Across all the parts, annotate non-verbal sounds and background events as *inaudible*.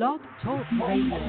Blog Talk Radio.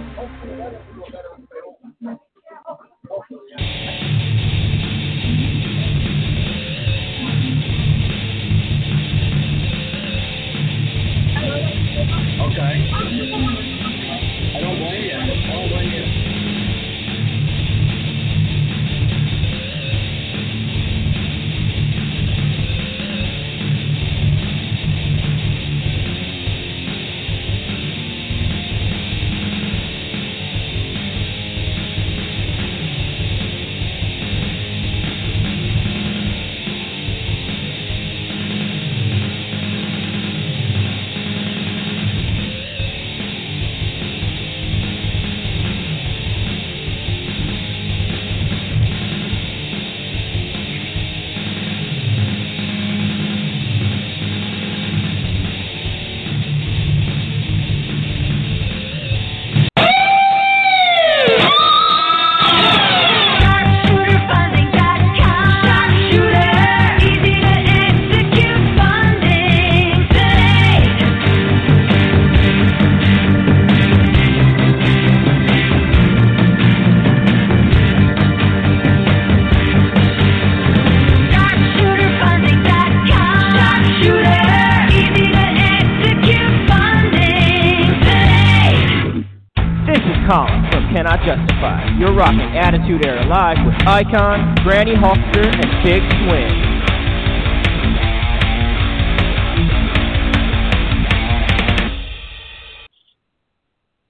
Granny Hulkster, and Big Swing.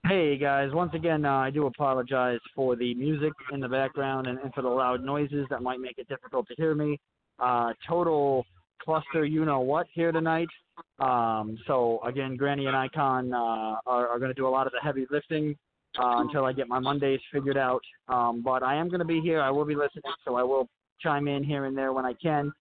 Hey guys, once again, uh, I do apologize for the music in the background and, and for the loud noises that might make it difficult to hear me. Uh, total cluster, you know what, here tonight. Um, so again, Granny and Icon uh, are, are going to do a lot of the heavy lifting uh, until I get my Mondays figured out. Um, but I am going to be here. I will be listening, so I will chime in here and there when I can.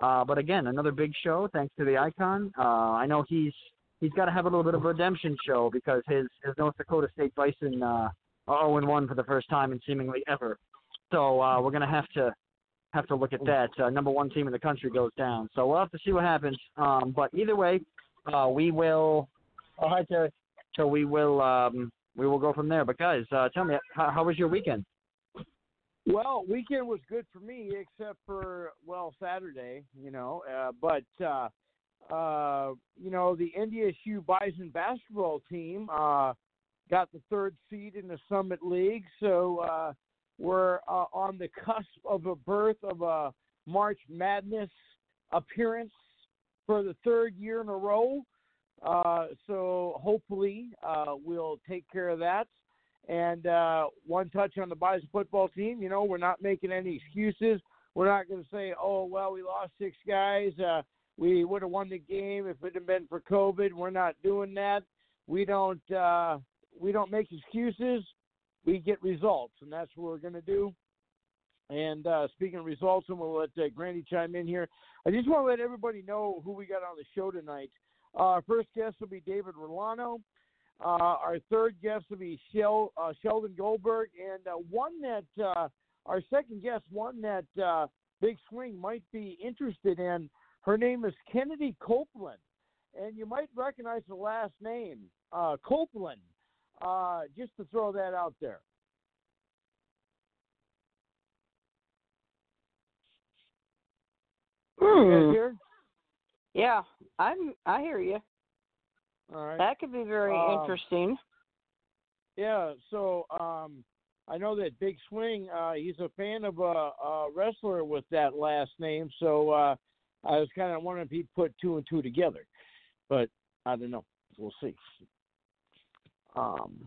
Uh, but again, another big show thanks to the Icon. Uh, I know he's he's got to have a little bit of a redemption show because his his North Dakota State Bison uh, are 0 1 for the first time in seemingly ever. So uh, we're gonna have to have to look at that. Uh, number one team in the country goes down. So we'll have to see what happens. Um, but either way, uh, we will. Oh hi Terry. So we will um, we will go from there. But guys, uh, tell me how, how was your weekend? Well, weekend was good for me, except for well Saturday, you know. Uh, but uh, uh, you know the NDSU Bison basketball team uh, got the third seed in the Summit League, so uh, we're uh, on the cusp of a birth of a March Madness appearance for the third year in a row. Uh, so hopefully uh, we'll take care of that. And uh, one touch on the Bison football team. You know, we're not making any excuses. We're not going to say, "Oh, well, we lost six guys. Uh, we would have won the game if it had been for COVID." We're not doing that. We don't. Uh, we don't make excuses. We get results, and that's what we're going to do. And uh, speaking of results, and we'll let uh, Granny chime in here. I just want to let everybody know who we got on the show tonight. Our first guest will be David Rolano. Uh, our third guest will be Shel, uh, Sheldon Goldberg, and uh, one that uh, our second guest, one that uh, Big Swing might be interested in. Her name is Kennedy Copeland, and you might recognize the last name, uh, Copeland. Uh, just to throw that out there. Hmm. here? Yeah, I'm. I hear you. All right. That could be very Um, interesting. Yeah, so um, I know that Big Swing, uh, he's a fan of a, a wrestler with that last name, so uh, I was kind of wondering if he'd put two and two together, but I don't know. We'll see. Um,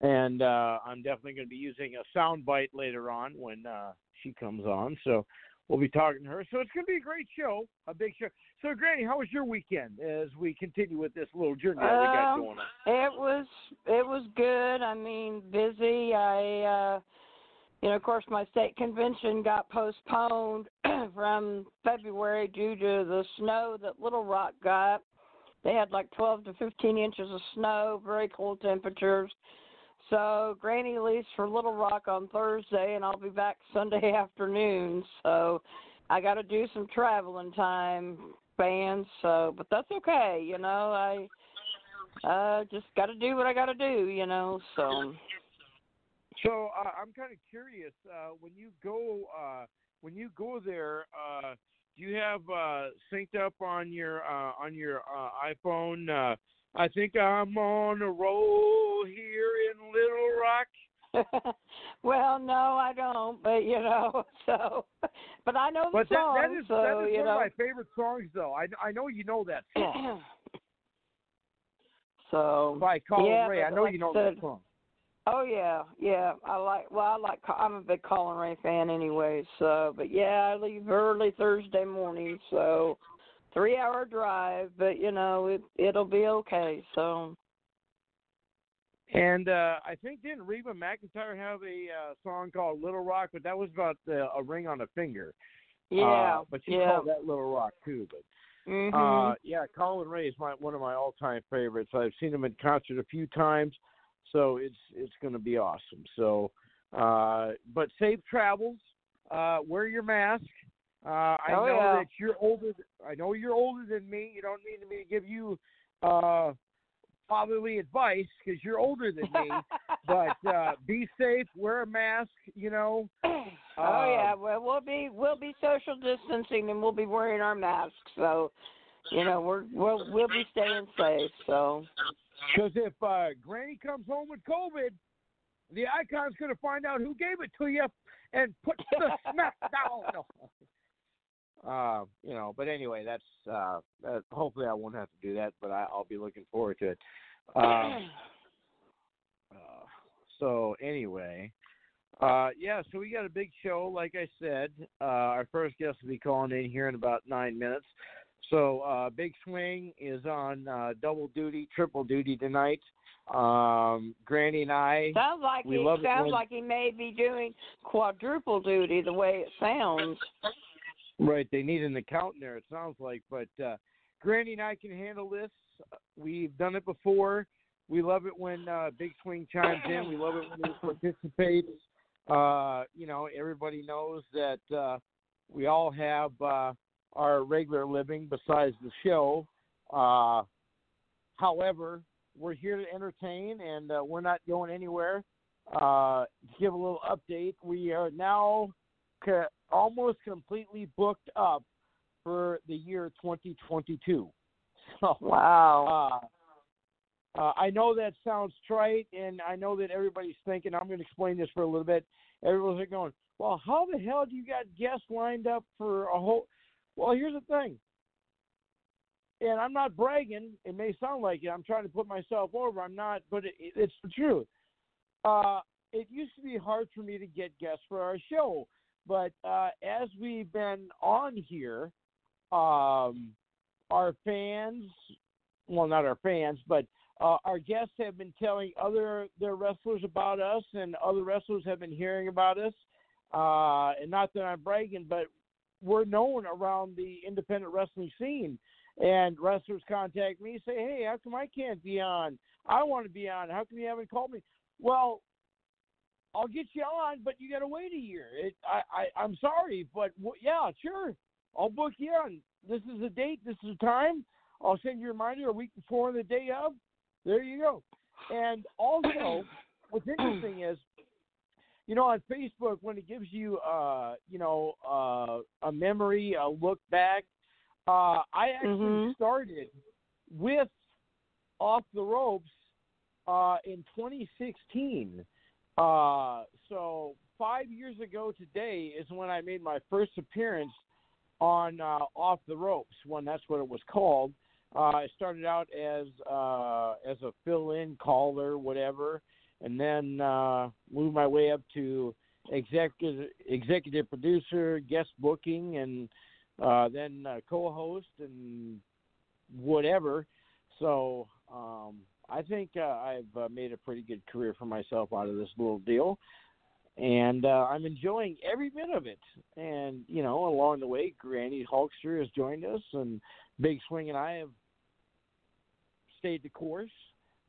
and uh, I'm definitely going to be using a sound bite later on when uh, she comes on, so we'll be talking to her. So it's going to be a great show, a big show. So, Granny, how was your weekend as we continue with this little journey that we got Um, going on? It was it was good. I mean, busy. I uh you know, of course my state convention got postponed *clears throat* from February due to the snow that Little Rock got. They had like 12 to 15 inches of snow, very cold temperatures. So Granny leaves for Little Rock on Thursday, and I'll be back Sunday *laughs* afternoon. So I got to do some traveling time, fans. So, but that's okay. You know, I uh, just got to do what I got to do, you know. So. So uh, I'm kind of curious. Uh, when you go, uh, when you go there, uh, do you have uh, synced up on your uh, on your uh, iPhone? Uh, I think I'm on a roll here in Little Rock. *laughs* well, no, I don't. But you know, *laughs* so but I know the But that, song. that is so that is one know. of my favorite songs, though. I I know you know that song *clears throat* so by Colin yeah, Ray. I know like you know said, that song. Oh yeah, yeah. I like. Well, I like. I'm a big Collin Raye fan anyway. So, but yeah, I leave early Thursday morning. So, three hour drive, but you know it it'll be okay. So. And uh, I think didn't Reba McEntire have a uh, song called Little Rock, but that was about uh, a ring on a finger. Yeah. Uh, but she yeah. called that Little Rock too. But Mhm. uh, yeah, Collin Raye is my one of my all time favorites. I've seen him in concert a few times, so it's it's going to be awesome. So, uh, but safe travels. Uh, wear your mask. Uh, I Oh, know yeah. that you're older. I know you're older than me. You don't need me to give you uh, fatherly advice because you're older than me. *laughs* but uh, be safe. Wear a mask. You know. oh um, yeah. Well, we'll be we'll be social distancing and we'll be wearing our masks. So, you know, we're we'll we'll be staying safe. So. Because if uh, Granny comes home with COVID, the icon's going to find out who gave it to you and put the smack down. Uh, you know, but anyway, that's uh, uh, hopefully I won't have to do that, but I, I'll be looking forward to it. Um, *clears throat* uh, so anyway, uh, yeah, so we got a big show. Like I said, uh, our first guest will be calling in here in about nine minutes. So uh, Big Swing is on uh, double duty, triple duty tonight. Um, Granny and I, Sounds like We he love sounds when- like he may be doing quadruple duty the way it sounds. Right? They need an accountant there. It sounds like, but uh, Granny and I can handle this. We've done it before. We love it when uh, Big Swing chimes in. We love it when he participates. Uh, you know, everybody knows that uh, we all have uh, our regular living besides the show. Uh, however, we're here to entertain, and uh, we're not going anywhere. Uh, to give a little update, we are now almost completely booked up for the year 2022. *laughs* So, Wow. uh, uh, I know that sounds trite, and I know that everybody's thinking. I'm going to explain this for a little bit. Everyone's like going, "Well, how the hell do you got guests lined up for a whole?" Well, here's the thing, and I'm not bragging. It may sound like it. I'm trying to put myself over. I'm not, but it, it's the truth. Uh, it used to be hard for me to get guests for our show, but uh, as we've been on here, um, our fans, well, not our fans, but uh, our guests have been telling other their wrestlers about us, and other wrestlers have been hearing about us. Uh, and not that I'm bragging, but we're known around the independent wrestling scene. And wrestlers contact me, say, "Hey, how come I can't be on? I want to be on. How come you haven't called me?" Well, I'll get you on, but you got to wait a year. It, I, I, I'm sorry, but w- yeah, sure, I'll book you on. This is a date. This is a time. I'll send you a reminder a week before the day of. There you go. And also, *clears throat* what's interesting is, you know, on Facebook when it gives you, uh, you know, uh, a memory, a look back. Uh, I actually Mhm. started with Off the Ropes uh, in 2016. Uh, so five years ago today is when I made my first appearance on uh, Off the Ropes, when that's what it was called. Uh, I started out as uh, as a fill-in caller, whatever, and then uh, moved my way up to executive executive producer, guest booking, and uh, then uh, co-host and whatever. So um, I think uh, I've uh, made a pretty good career for myself out of this little deal, and uh, I'm enjoying every bit of it. And you know, along the way, Granny Hulkster has joined us, and Big Swing and I have stayed the course.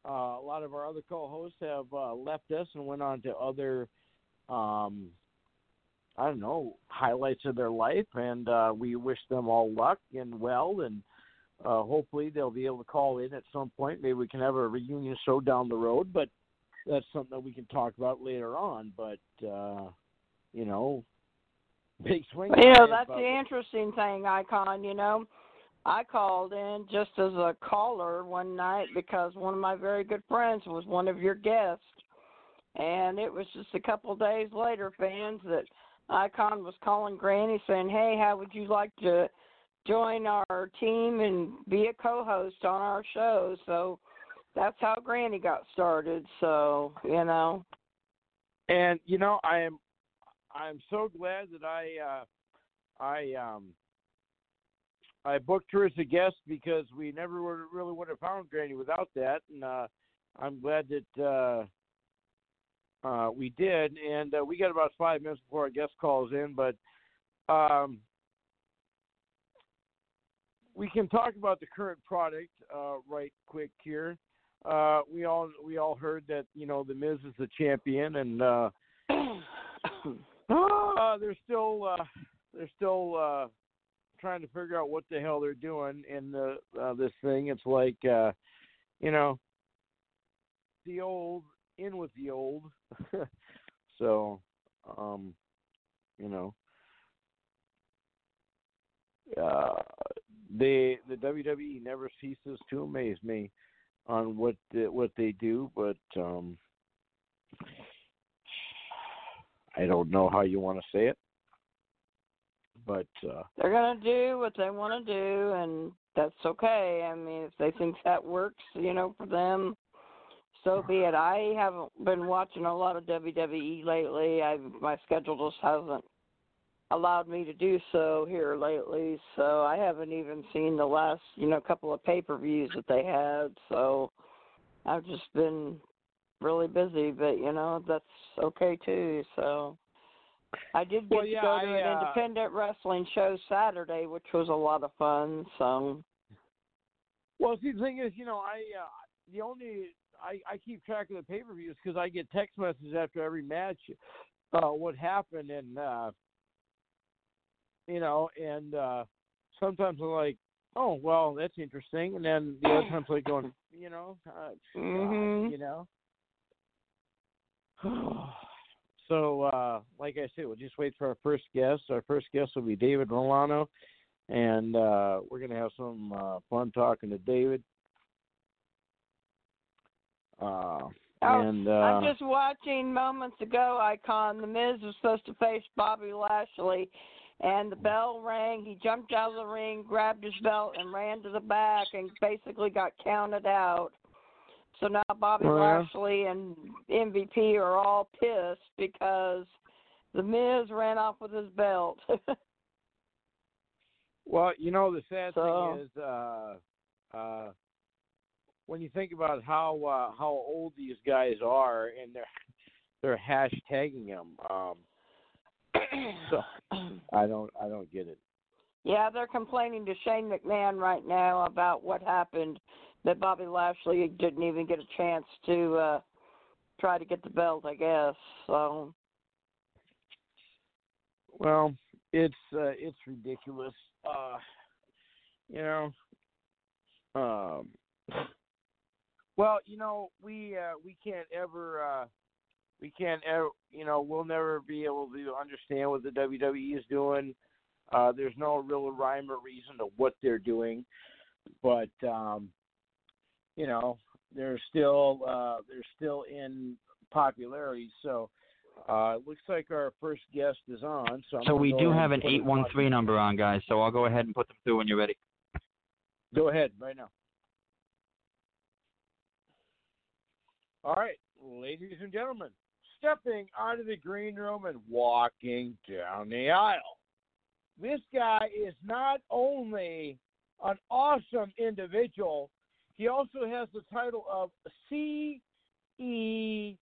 Uh, a lot of our other co-hosts have uh, left us and went on to other, um, I don't know, highlights of their life, and uh, we wish them all luck and well, and uh, hopefully they'll be able to call in at some point. Maybe we can have a reunion show down the road, but that's something that we can talk about later on. But uh, you know, big swing. You know, that's the interesting thing, Icon. You know, I called in just as a caller one night because one of my very good friends was one of your guests, and it was just a couple days later, fans, that Icon was calling Granny saying, "Hey, how would you like to join our team and be a co-host on our show?" So that's how Granny got started. So you know. and you know i am i'm so glad that i uh i um i booked her as a guest because we never would really would have found granny without that and uh i'm glad that uh uh we did and uh, we got about five minutes before our guest calls in but um we can talk about the current product uh right quick here uh we all we all heard that you know the miz is the champion and uh *coughs* uh, they're still uh, they're still uh, trying to figure out what the hell they're doing in the uh, this thing. It's like uh, you know the old in with the old. *laughs* so um, you know uh, they the WWE never ceases to amaze me on what the, what they do, but um, I don't know how you want to say it, but uh, they're gonna do what they want to do, and that's okay. I mean, if they think that works, you know, for them, so be it. I haven't been watching a lot of WWE lately. I my schedule just hasn't allowed me to do so here lately, so I haven't even seen the last, you know, couple of pay-per-views that they had. So I've just been really busy, but you know, that's okay too. So I did get Well, yeah, to go to I, an uh, independent wrestling show Saturday, which was a lot of fun. So Well, see, the thing is, you know, I uh, the only I I keep track of the pay per views because I get text messages after every match, uh, what happened, and uh, you know, and uh, sometimes I'm like, oh, well, that's interesting, and then the other times like going, *laughs* you know, uh, God, Mhm. you know. *sighs* so, uh, like I said, we'll just wait for our first guest. Our first guest will be David Rolano, and uh, we're going to have some uh, fun talking to David. Uh, Oh, and uh, I'm just watching moments ago. Icon the Miz was supposed to face Bobby Lashley, and the bell rang. He jumped out of the ring, grabbed his belt, and ran to the back, and basically got counted out. So now Bobby Oh, yeah? Lashley and MVP are all pissed because the Miz ran off with his belt. *laughs* Well, you know the sad So- thing is, uh, uh, when you think about how uh, how old these guys are, and they're they're hashtagging them. Um, so *clears throat* I don't I don't get it. Yeah, they're complaining to Shane McMahon right now about what happened. That Bobby Lashley didn't even get a chance to uh try to get the belt, I guess. So Well, it's uh, it's ridiculous. Uh, you know. Um. Well, you know, we uh, we can't ever uh, we can't ever you know we'll never be able to understand what the WWE is doing. Uh, there's no real rhyme or reason to what they're doing, but um, you know they're still uh, they're still in popularity. So uh, it looks like our first guest is on. So So we do have an put him on. 813 number on, guys. So I'll go ahead and put them through when you're ready. Go ahead right now. All right, ladies and gentlemen, stepping out of the green room and walking down the aisle. This guy is not only an awesome individual, he also has the title of CEO.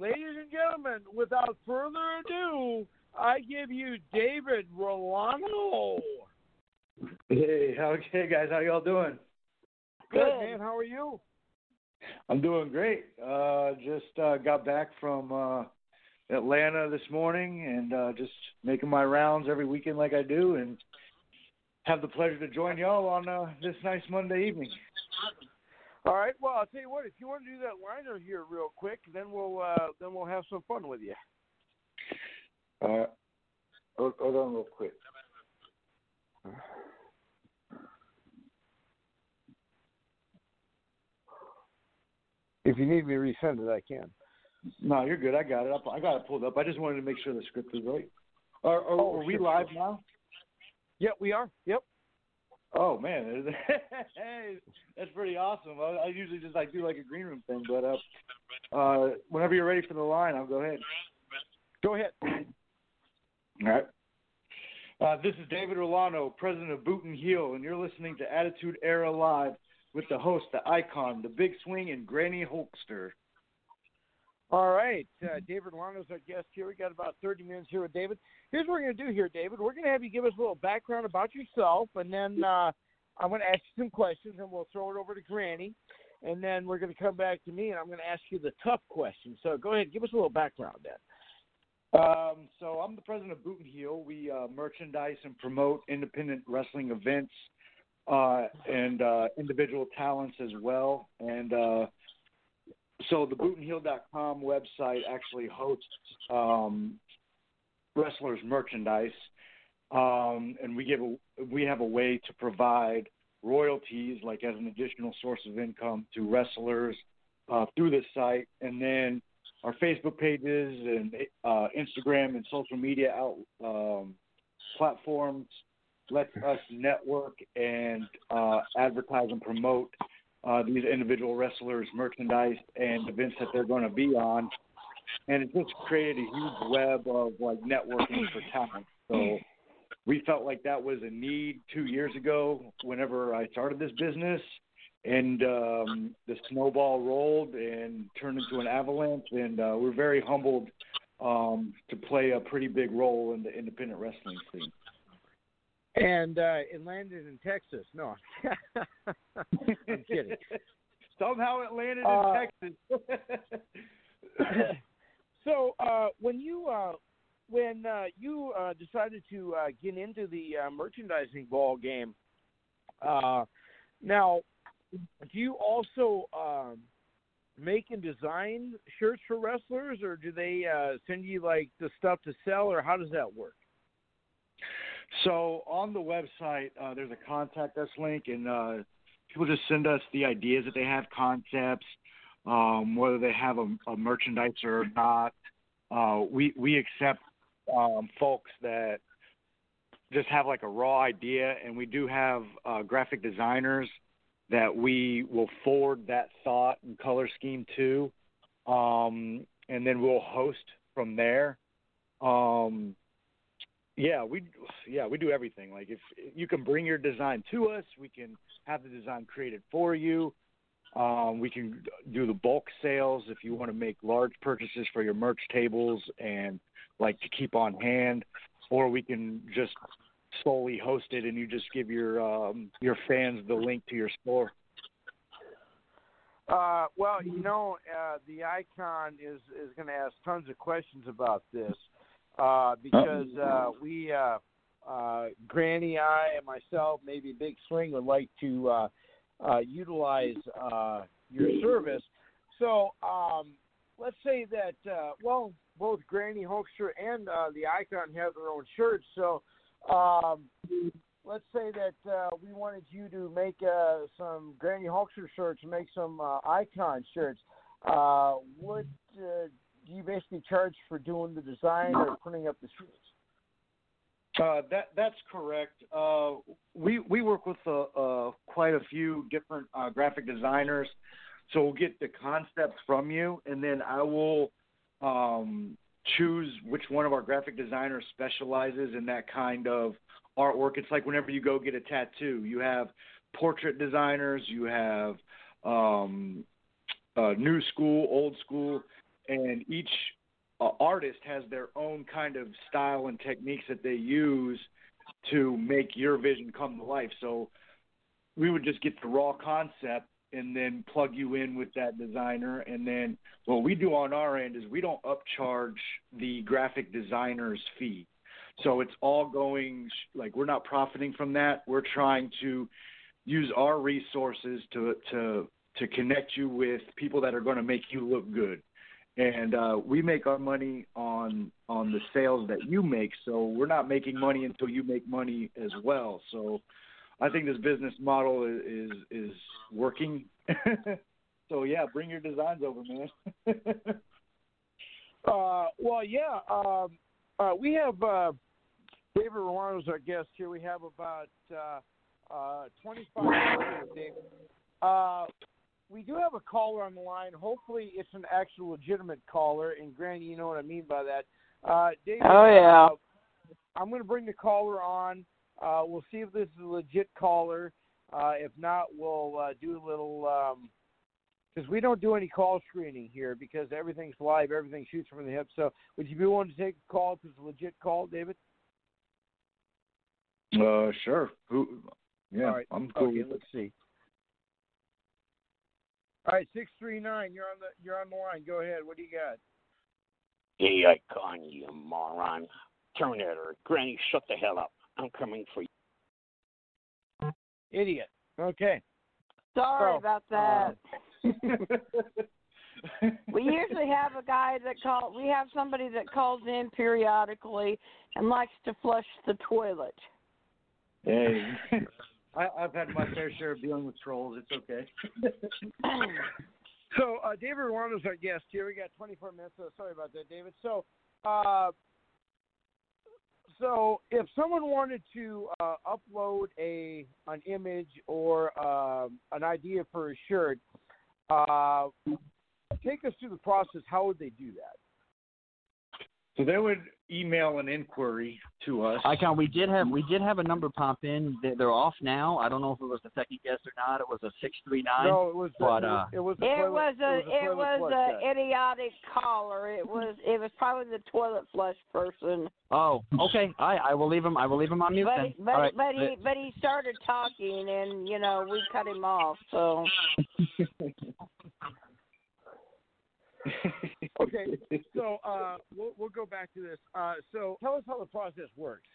Ladies and gentlemen, without further ado, I give you David Rolano. Hey, how, hey guys, how y'all doing? Good, Good. man. How are you? I'm doing great. Uh, just uh, got back from uh, Atlanta this morning, and uh, just making my rounds every weekend like I do. And have the pleasure to join y'all on uh, this nice Monday evening. All right. Well, I'll tell you what. If you want to do that liner here real quick, then we'll uh, then we'll have some fun with you. Uh, hold, hold on real quick. If you need me to resend it, I can. No, you're good. I got it. I got it pulled up. I just wanted to make sure the script was right. Are, are, Oh, are we sure. live now? Yep, we are. Yep. Oh man, *laughs* that's pretty awesome. I, I usually just like do like a green room thing, but uh, uh, whenever you're ready for the line, I'll go ahead. Go ahead. All right. Uh, this is David Rolano, president of Boot and Heel, and you're listening to Attitude Era Live with the host, the icon, the big swing, and Granny Hulkster. All right. Uh, David Lano's our guest here. We got about 30 minutes here with David. Here's what we're going to do here, David. We're going to have you give us a little background about yourself, and then uh, I'm going to ask you some questions, and we'll throw it over to Granny. And then we're going to come back to me, and I'm going to ask you the tough questions. So go ahead, give us a little background then. Um, so I'm the president of Boot and Heel. We uh, merchandise and promote independent wrestling events uh, and uh, individual talents as well. And uh, so the bootandheel.com website actually hosts um, wrestlers merchandise, um, and we give a, we have a way to provide royalties like as an additional source of income to wrestlers uh, through this site, and then our Facebook pages and uh, Instagram and social media out um, platforms lets us network and uh, advertise and promote uh, these individual wrestlers' merchandise and events that they're going to be on, and it just created a huge web of like networking for talent. So we felt like that was a need two years ago. Whenever I started this business, and um, the snowball rolled and turned into an avalanche, and uh, we're very humbled um, to play a pretty big role in the independent wrestling scene. And uh, it landed in Texas. No, I'm *laughs* kidding. Somehow it landed Uh, in Texas. *coughs* *coughs* so uh, when you uh, when uh, you uh, decided to uh, get into the uh, merchandising ball game, uh, now do you also um, make and design shirts for wrestlers, or do they uh, send you like the stuff to sell, or how does that work? So on the website, uh, there's a contact us link, and uh, people just send us the ideas that they have, concepts, um, whether they have a, a merchandiser or not. Uh, we we accept um, folks that just have like a raw idea, and we do have uh, graphic designers that we will forward that thought and color scheme to, um, and then we'll host from there. Um, yeah, we yeah we do everything. Like if you can bring your design to us, we can have the design created for you. Um, we can do the bulk sales if you want to make large purchases for your merch tables and like to keep on hand, or we can just solely host it and you just give your um, your fans the link to your store. Uh, well, you know, uh, the icon is is going to ask tons of questions about this uh, because uh, we, uh, uh, Granny, I, and myself, maybe Big Swing, would like to uh, uh, utilize uh, your service. So um, let's say that, uh, well, both Granny Hulkster and uh, the icon have their own shirts. So um, let's say that uh, we wanted you to make uh, some Granny Hulkster shirts, make some uh, icon shirts. Uh, what uh, do you basically charge for doing the design or printing up the shirts? Uh, that that's correct. Uh, we we work with uh, uh, quite a few different uh, graphic designers, so we'll get the concept from you, and then I will um, choose which one of our graphic designers specializes in that kind of artwork. It's like whenever you go get a tattoo, you have portrait designers, you have um, uh, new school, old school, and each uh, artist has their own kind of style and techniques that they use to make your vision come to life. So we would just get the raw concept and then plug you in with that designer. And then what we do on our end is we don't upcharge the graphic designer's fee. So it's all going like we're not profiting from that. We're trying to use our resources to to to connect you with people that are going to make you look good. And uh, we make our money on on the sales that you make. So we're not making money until you make money as well. So I think this business model is is, is working. *laughs* so yeah, bring your designs over, man. *laughs* Uh, well, yeah. Um, uh, we have uh, David Rolano as our guest here. We have about uh, uh, 25 minutes, David. Uh, we do have a caller on the line. Hopefully, it's an actual legitimate caller. And Granny, you know what I mean by that. Uh, David, Oh, yeah. uh, I'm going to bring the caller on. Uh, we'll see if this is a legit caller. Uh, if not, we'll uh, do a little because we don't do any call screening here because everything's live, everything shoots from the hip. So, would you be willing to take a call if it's a legit call, David? uh, sure. Who? Yeah, All right. I'm cool. Okay, with it. let's see. All right, six three nine. You're on the you're on the line. Go ahead. What do you got? Hey, I Icon, you moron. Terminator. Granny, shut the hell up. I'm coming for you. Idiot. Okay. Sorry So, about that. Um, we usually have a guy that call. We have somebody that calls in periodically and likes to flush the toilet. hey, I, I've had my fair share of dealing with trolls. It's okay. So uh, David Rolano's our guest here. We got 24 minutes. So sorry about that, David. So, uh, so if someone wanted to uh, upload a an image or um an idea for a shirt, uh, take us through the process. How would they do that? So they would email an inquiry to us. Icon, we did have we did have a number pop in. They- They're off now. I don't know if it was the second guest or not. It was a six three nine. No, it was. But, it uh, was, it was. a It was a it it was, was a toilet a flush idiotic caller. It was it was probably the toilet flush person. Oh, okay. I I will leave him. I will leave him on mute But then. he, but All right. but he but he started talking and you know we cut him off. So *laughs* *laughs* Okay, so uh, we'll we'll go back to this. Uh, so tell us how the process works.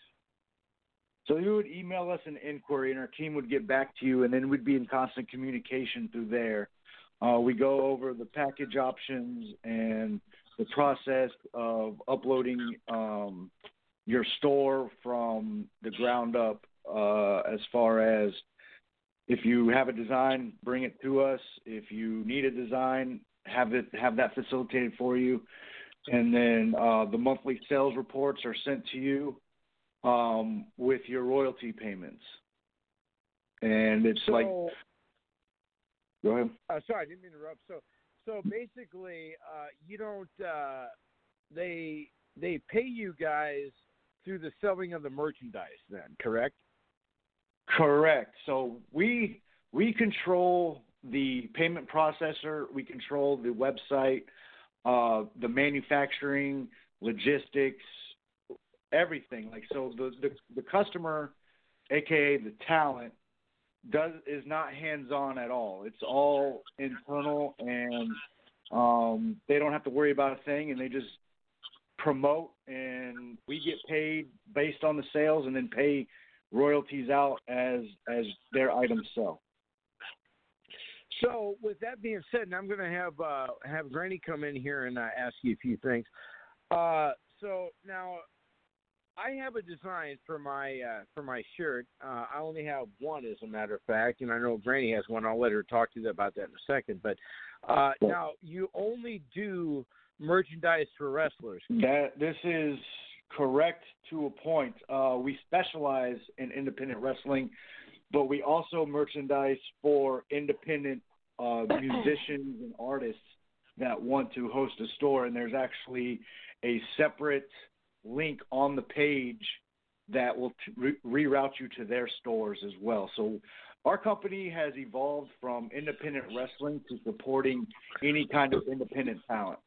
So you would email us an inquiry, and our team would get back to you, and then we'd be in constant communication through there. Uh, we go over the package options and the process of uploading um, your store from the ground up. Uh, as far as if you have a design, bring it to us. If you need a design, have it have that facilitated for you, and then uh, the monthly sales reports are sent to you um, with your royalty payments. And it's So, like, go ahead. uh, sorry, I didn't mean to interrupt. So, so basically, uh, you don't. Uh, they they pay you guys through the selling of the merchandise. Then, correct? Correct. So we we control the payment processor. We control the website, uh, the manufacturing, logistics, everything. Like so, the the, the customer, aka the talent, does is not hands on at all. It's all internal, and um, they don't have to worry about a thing, and they just promote, and we get paid based on the sales, and then pay royalties out as as their items sell. So, with that being said, and I'm going to have uh, have Granny come in here and uh, ask you a few things. Uh, so now, I have a design for my uh, for my shirt. Uh, I only have one, as a matter of fact, and I know Granny has one. I'll let her talk to you about that in a second. But uh, now, you only do merchandise for wrestlers. That this is correct to a point. Uh, we specialize in independent wrestling, but we also merchandise for independent uh, *clears throat* musicians and artists that want to host a store. And there's actually a separate link on the page that will t- re- reroute you to their stores as well. So our company has evolved from independent wrestling to supporting any kind of independent talent.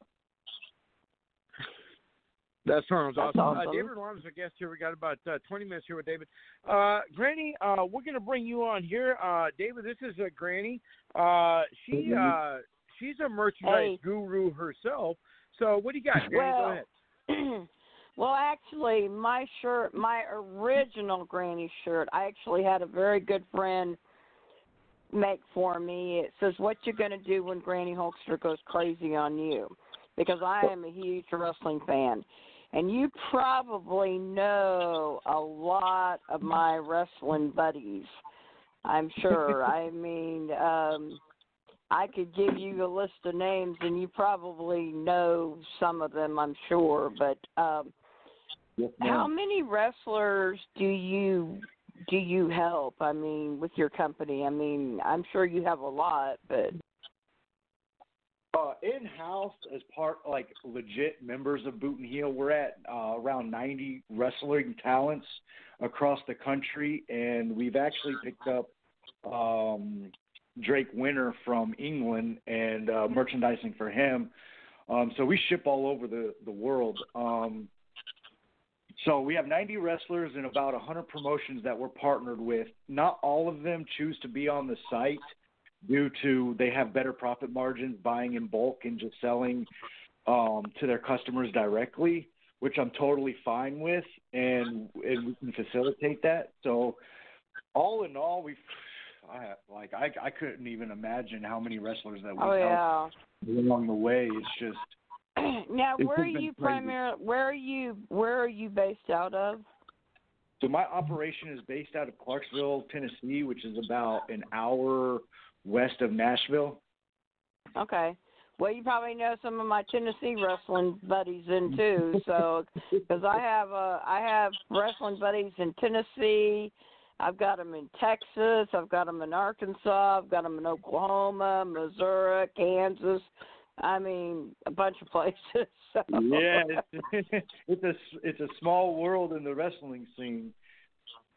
That sounds That's awesome. Uh, awesome. David Rolano's our guest here. We got about uh, 20 minutes here with David. Uh, Granny, uh, we're going to bring you on here. Uh, David, this is uh, Granny. Uh, she uh, she's a merchandise Hey. guru herself. So what do you got, Granny? Go Well, ahead. *clears throat* Well, actually, my shirt, my original granny shirt, I actually had a very good friend make for me. It says, "What you gonna do when Granny Hulkster goes crazy on you?" Because I am a huge wrestling fan, and you probably know a lot of my wrestling buddies. I'm sure. *laughs* I mean, um I could give you a list of names, and you probably know some of them. I'm sure, but um Yes, how many wrestlers do you do you help? I mean, with your company. I mean, I'm sure you have a lot, but Uh, in house, as part like legit members of Boot and Heel, we're at uh, around 90 wrestling talents across the country, and we've actually picked up um, Drake Winter from England and uh, merchandising for him. Um, so we ship all over the the world. Um, so we have 90 wrestlers and about 100 promotions that we're partnered with. Not all of them choose to be on the site due to they have better profit margins buying in bulk and just selling um, to their customers directly, which I'm totally fine with, and, and we can facilitate that. So, all in all, we've I, like I I couldn't even imagine how many wrestlers that we oh helped along the way. It's just *clears throat* now, It's where are you primarily? Where are you? Where are you based out of? So my operation is based out of Clarksville, Tennessee, which is about an hour west of Nashville. Okay. Well, you probably know some of my Tennessee wrestling buddies in too. *laughs* So, because I have uh, I have wrestling buddies in Tennessee. I've got them in Texas. I've got them in Arkansas. I've got them in Oklahoma, Missouri, Kansas. I mean, a bunch of places. *laughs* So. Yeah, it's, *laughs* it's a it's a small world in the wrestling scene.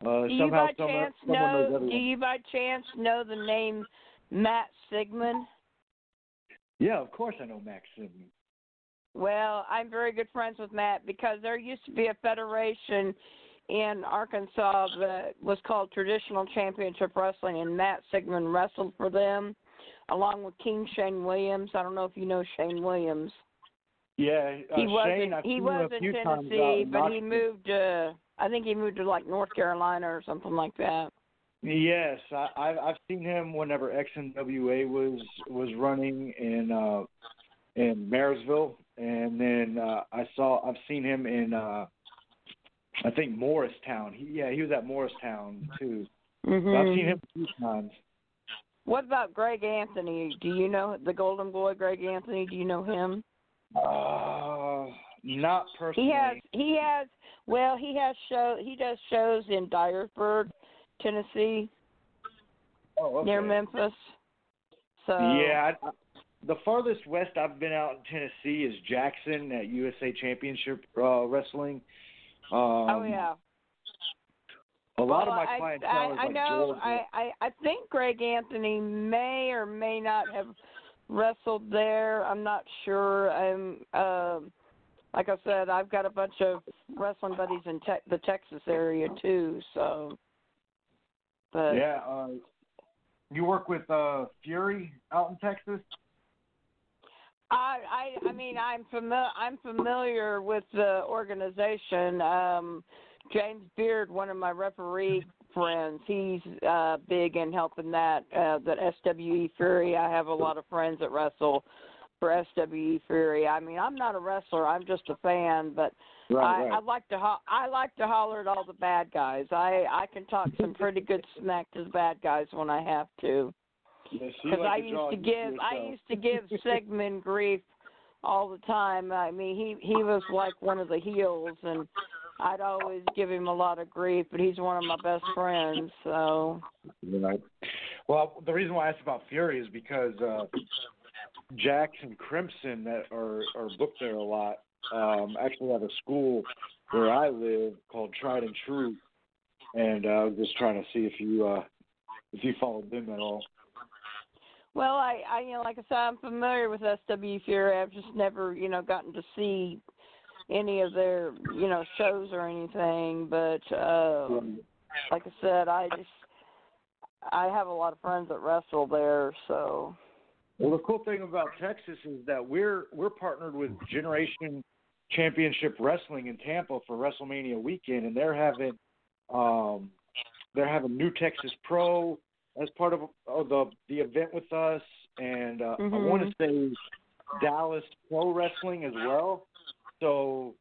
Uh, Do you somehow, by someone, chance someone know? Do you by chance know the name Matt Sigmund? Yeah, of course I know Matt Sidney. Well, I'm very good friends with Matt because there used to be a federation in Arkansas that was called Traditional Championship Wrestling, and Matt Sigmund wrestled for them along with King Shane Williams. I don't know if you know Shane Williams. Yeah, uh, he was Shane, in, he was in out Tennessee, but he moved to I think he moved to like North Carolina or something like that. Yes, I, I've I've seen him whenever XNWA was was running in uh in Marysville, and then uh I saw I've seen him in uh I think Morristown. He yeah he was at Morristown too. So I've seen him a few times. What about Greg Anthony? Do you know the Golden Boy Greg Anthony? Do you know him? Uh, not personally. He has he has well he has show he does shows in Dyersburg, Tennessee, oh, okay. near Memphis. So Yeah, I, I, the farthest west I've been out in Tennessee is Jackson at USA Championship uh, Wrestling. Um, oh yeah. A lot well, of my I, clientele I, I like know Georgia. I, I I think Greg Anthony may or may not have wrestled there. I'm not sure. I'm um like I said, I've got a bunch of wrestling buddies in te- the Texas area too. So, but Yeah, uh, you work with uh, Fury out in Texas. I I I mean I'm familiar I'm familiar with the organization. Um James Beard, one of my referee friends, he's uh big in helping that uh that SWE Fury. I have a lot of friends that wrestle for SWE Fury. I mean, I'm not a wrestler, I'm just a fan, but I, I like to ho- I like to holler at all the bad guys. I I can talk some *laughs* pretty good smack to the bad guys when I have to because like I to used to give I used to give Sigmund grief all the time. I mean, he he was like one of the heels, and I'd always give him a lot of grief. But he's one of my best friends, so Right. Well, the reason why I asked about Fury is because uh, And Crimson that are are booked there a lot um, actually have a school where I live called Tried and True, and uh, I was just trying to see if you uh, if you followed them at all. well, I I you know like I said, I'm familiar with SW Fury. I've just never you know gotten to see any of their you know shows or anything, but. uh like I said, I just I have a lot of friends that wrestle there, so Well, the cool thing about Texas is that we're we're partnered with Generation Championship Wrestling in Tampa for WrestleMania weekend, and they're having um, they're having New Texas Pro as part of, of the the event with us, and uh, I Mhm. want to say Dallas Pro Wrestling as well. So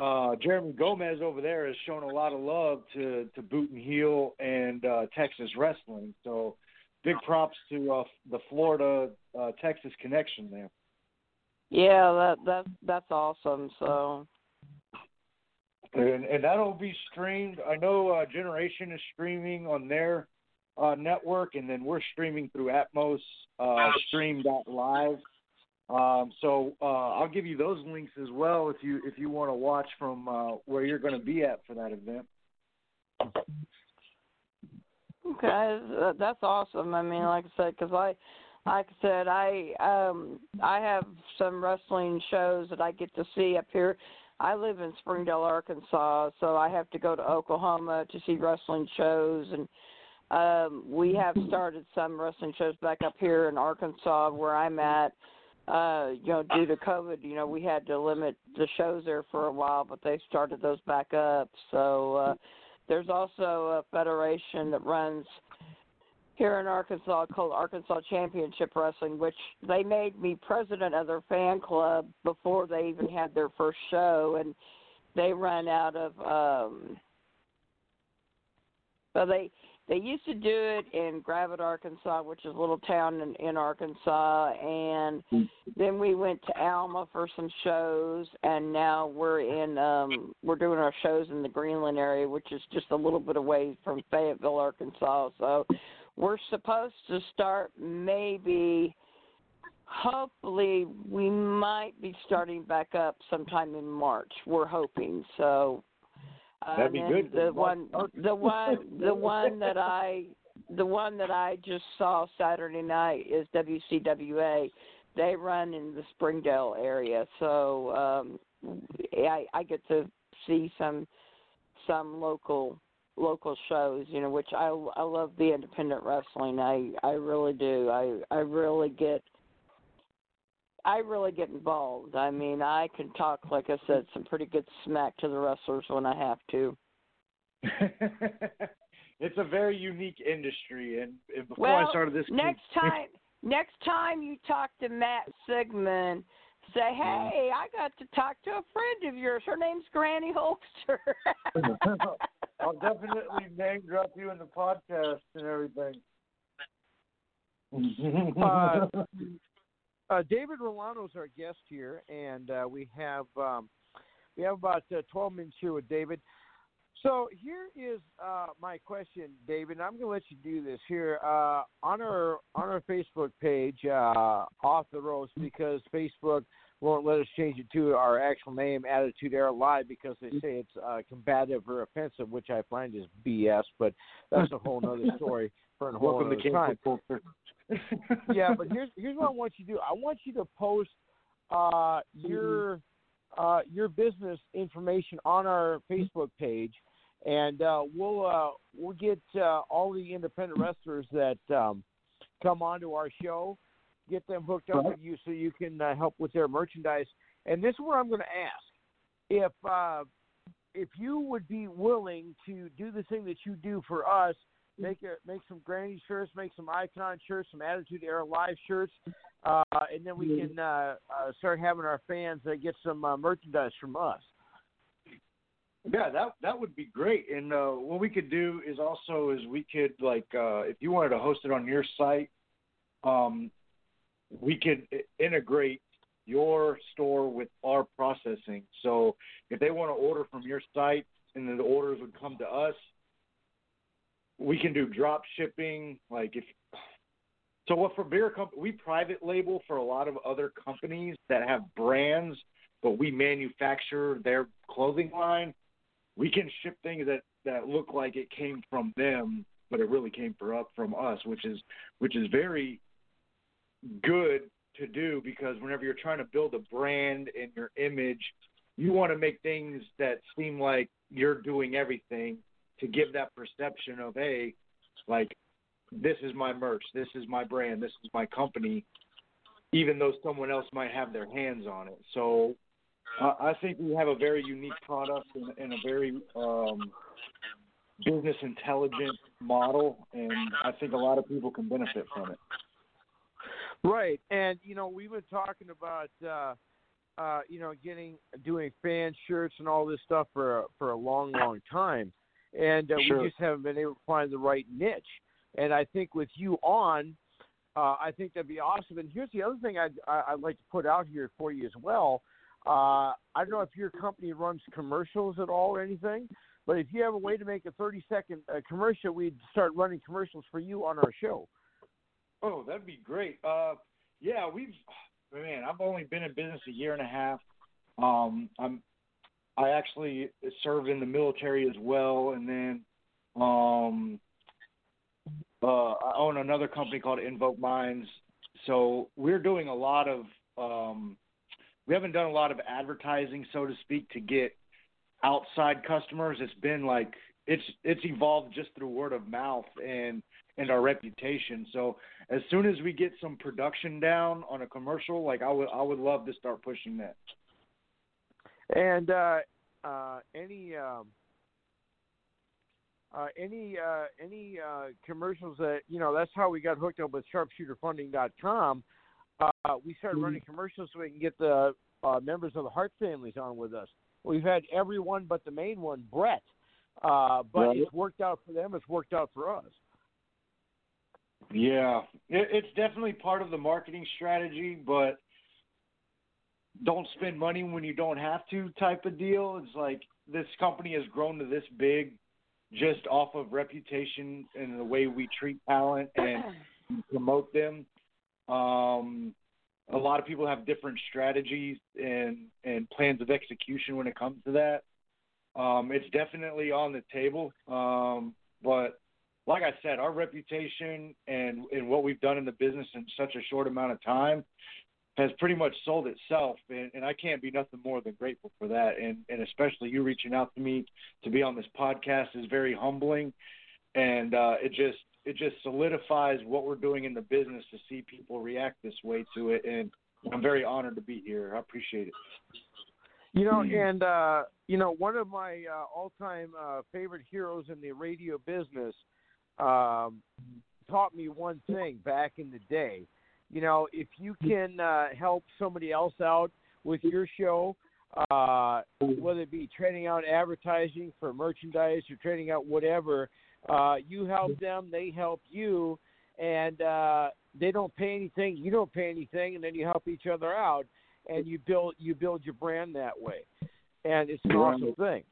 uh, Jeremy Gomez over there has shown a lot of love to to Boot and Heel and uh, Texas wrestling. So big props to uh, the Florida uh, Texas connection there. Yeah, that that that's awesome. So And, and that'll be streamed. I know uh, Generation is streaming on their uh, network, and then we're streaming through Atmos uh, Stream.live. Um, so uh, I'll give you those links as well if you if you want to watch from uh, where you're going to be at for that event. Okay, that's awesome. I mean, like I said, because I, like I said, I um I have some wrestling shows that I get to see up here. I live in Springdale, Arkansas, so I have to go to Oklahoma to see wrestling shows, and um we have started some wrestling shows back up here in Arkansas where I'm at. Uh, you know, due to COVID, you know, we had to limit the shows there for a while, but they started those back up. So. uh there's also a federation that runs here in Arkansas called Arkansas Championship Wrestling, which they made me president of their fan club before they even had their first show, and they run out of. um Well, they they used to do it in Gravette, Arkansas, which is a little town in, in Arkansas, and then we went to Alma for some shows, and now we're in um we're doing our shows in the Greenland area, which is just a little bit away from Fayetteville, Arkansas. So we're supposed to start maybe hopefully we might be starting back up sometime in March. We're hoping. So That'd be good. The one the one the one that I the one that I just saw Saturday night is WCWA. They run in the Springdale area, so um I I get to see some some local local shows, you know, which I I love the independent wrestling. I I really do. I I really get I really get involved. I mean, I can talk like I said some pretty good smack to the wrestlers when I have to. *laughs* it's a very unique industry, and, and before well, I started this, next *laughs* time next time you talk to Matt Sigmund, say, "Hey, I got to talk to a friend of yours. Her name's Granny Hulkster." *laughs* I'll definitely name drop you in the podcast and everything. Uh, uh, David Rolano's our guest here, and uh, we have um, we have about uh, 12 minutes here with David. So here is uh, my question, David. I'm going to let you do this here uh, on our on our Facebook page, off the ropes, because Facebook won't let us change it to our actual name, Attitude Era Live, because they say it's uh, combative or offensive, which I find is BS. But that's a whole other *laughs* story for a whole Welcome other to time culture. *laughs* yeah, but here's here's what I want you to do. I want you to post uh, your uh, your business information on our Facebook page, and uh, we'll uh, we'll get uh, all the independent wrestlers that um, come onto our show, get them hooked up with you so you can uh, help with their merchandise. And this is where I'm going to ask: if uh, if you would be willing to do the thing that you do for us make a, make some granny shirts, make some icon shirts, some Attitude Era Live shirts, uh, and then we can uh, uh, start having our fans uh, get some uh, merchandise from us. Yeah, that that would be great. And uh, what we could do is also is we could like uh, if you wanted to host it on your site, um, we i- integrate your store with our processing. So if they want to order from your site and then the orders would come to us, we can do drop shipping. Like if so, what for beer company we private label for a lot of other companies that have brands, but we manufacture their clothing line. We can ship things that that look like it came from them, but it really came for up from us, which is which is very good to do because whenever you're trying to build a brand and your image, you want to make things that seem like you're doing everything to give that perception of hey, like this is my merch, this is my brand, this is my company, even though someone else might have their hands on it. So I I think we have a very unique product and, and a very um, business intelligent model, and I think a lot of people can benefit from it. Right, and you know we've been talking about uh, uh, you know getting doing fan shirts and all this stuff for a, for a long, long time, and uh, Sure. we just haven't been able to find the right niche. And I think with you on, uh, I think that'd be awesome. And here's the other thing I'd I- I'd like to put out here for you as well. Uh, I don't know if your company runs commercials at all or anything, but if you have a way to make a 30 second uh, commercial, we'd start running commercials for you on our show. Oh, that'd be great. Uh, yeah, we've man. I've only been in business a year and a half. Um, I'm I actually served in the military as well, and then um, uh, I own another company called Invoke Minds. So we're doing a lot of um, we haven't done a lot of advertising, so to speak, to get outside customers. It's been like it's it's evolved just through word of mouth and and our reputation. So as soon as we get some production down on a commercial, like I would I would love to start pushing that. And uh, uh, any um, uh, any uh, any uh, commercials that you know that's how we got hooked up with sharpshooterfunding.com. Uh, we started running commercials so we can get the uh, members of the Hart families on with us. We've had everyone but the main one, Bret. Uh, but Right. it's worked out for them. It's worked out for us. Yeah, it, it's definitely part of the marketing strategy, but don't spend money when you don't have to type of deal. It's like this company has grown to this big just off of reputation and the way we treat talent and *clears throat* promote them. Um, a lot of people have different strategies and and plans of execution when it comes to that. Um, it's definitely on the table, um, but like I said, our reputation and and what we've done in the business in such a short amount of time has pretty much sold itself, and, and I can't be nothing more than grateful for that. And and especially you reaching out to me to be on this podcast is very humbling, and uh, it just it just solidifies what we're doing in the business to see people react this way to it, and I'm very honored to be here. I appreciate it. You know, and uh, you know, one of my uh, all-time uh, favorite heroes in the radio business um, taught me one thing back in the day. You know, if you can uh, help somebody else out with your show, uh, whether it be trading out advertising for merchandise or trading out whatever, uh, you help them, they help you, and uh, they don't pay anything, you don't pay anything, and then you help each other out, and you build you build your brand that way, and it's an awesome thing.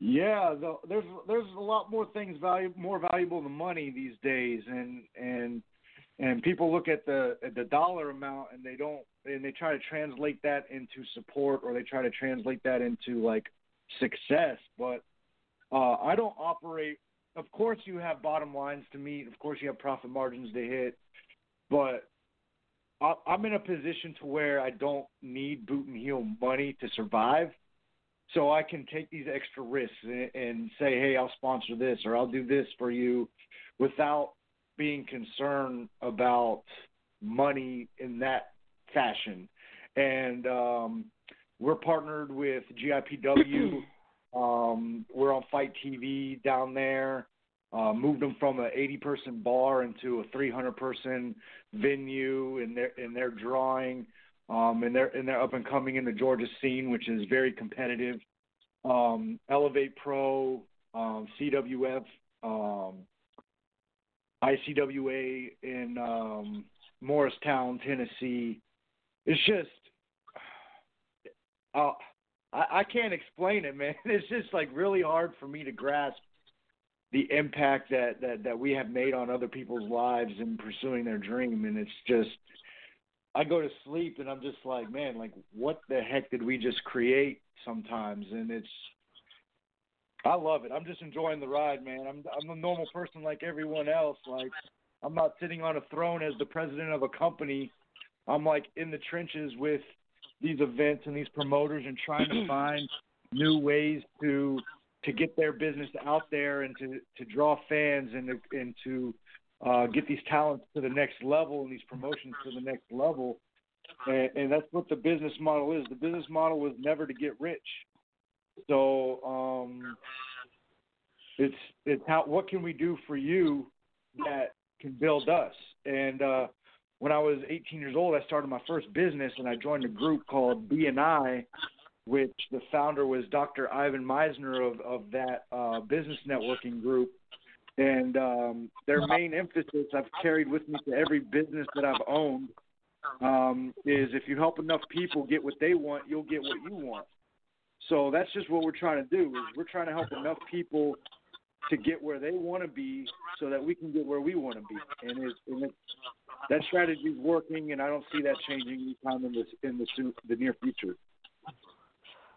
Yeah, the, there's there's a lot more things value more valuable than money these days, and and and people look at the at the dollar amount and they don't and they try to translate that into support or they try to translate that into like success. But uh, I don't operate. Of course, you have bottom lines to meet. Of course, you have profit margins to hit. But I'm in a position to where I don't need boot and heel money to survive so I can take these extra risks and, and say, hey, I'll sponsor this or I'll do this for you without being concerned about money in that fashion. And um, we're partnered with GIPW. *clears throat* um, we're on FITE TV down there. Uh, moved them from an 80 person bar into a 300 person venue in their in their drawing um, and they're and they're up and coming in the Georgia scene, which is very competitive. Um, Elevate Pro, um, CWF, um, ICWA in um, Morristown, Tennessee. It's just, uh, I, I can't explain it, man. *laughs* It's just like really hard for me to grasp the impact that, that, that we have made on other people's lives in pursuing their dream, and it's just I go to sleep and I'm just like, man, like what the heck did we just create sometimes? And it's I love it. I'm just enjoying the ride, man. I'm I'm a normal person like everyone else. Like I'm not sitting on a throne as the president of a company. I'm like in the trenches with these events and these promoters and trying to find new ways to to get their business out there and to to draw fans and to and to uh, get these talents to the next level and these promotions to the next level. and, and that's what the business model is. The business model was never to get rich. So um, it's it's how what can we do for you that can build us. And uh, when I was 18 years old, I started my first business, and I joined a group called BNI, which the founder was Dr. Ivan Misner of of that uh, business networking group. And um, their main emphasis I've carried with me to every business that I've owned um, is if you help enough people get what they want, you'll get what you want. So that's just what we're trying to do. Is we're trying to help enough people to get where they want to be, so that we can get where we want to be. And, it's, and it's, that strategy is working, and I don't see that changing anytime in this in the the near future.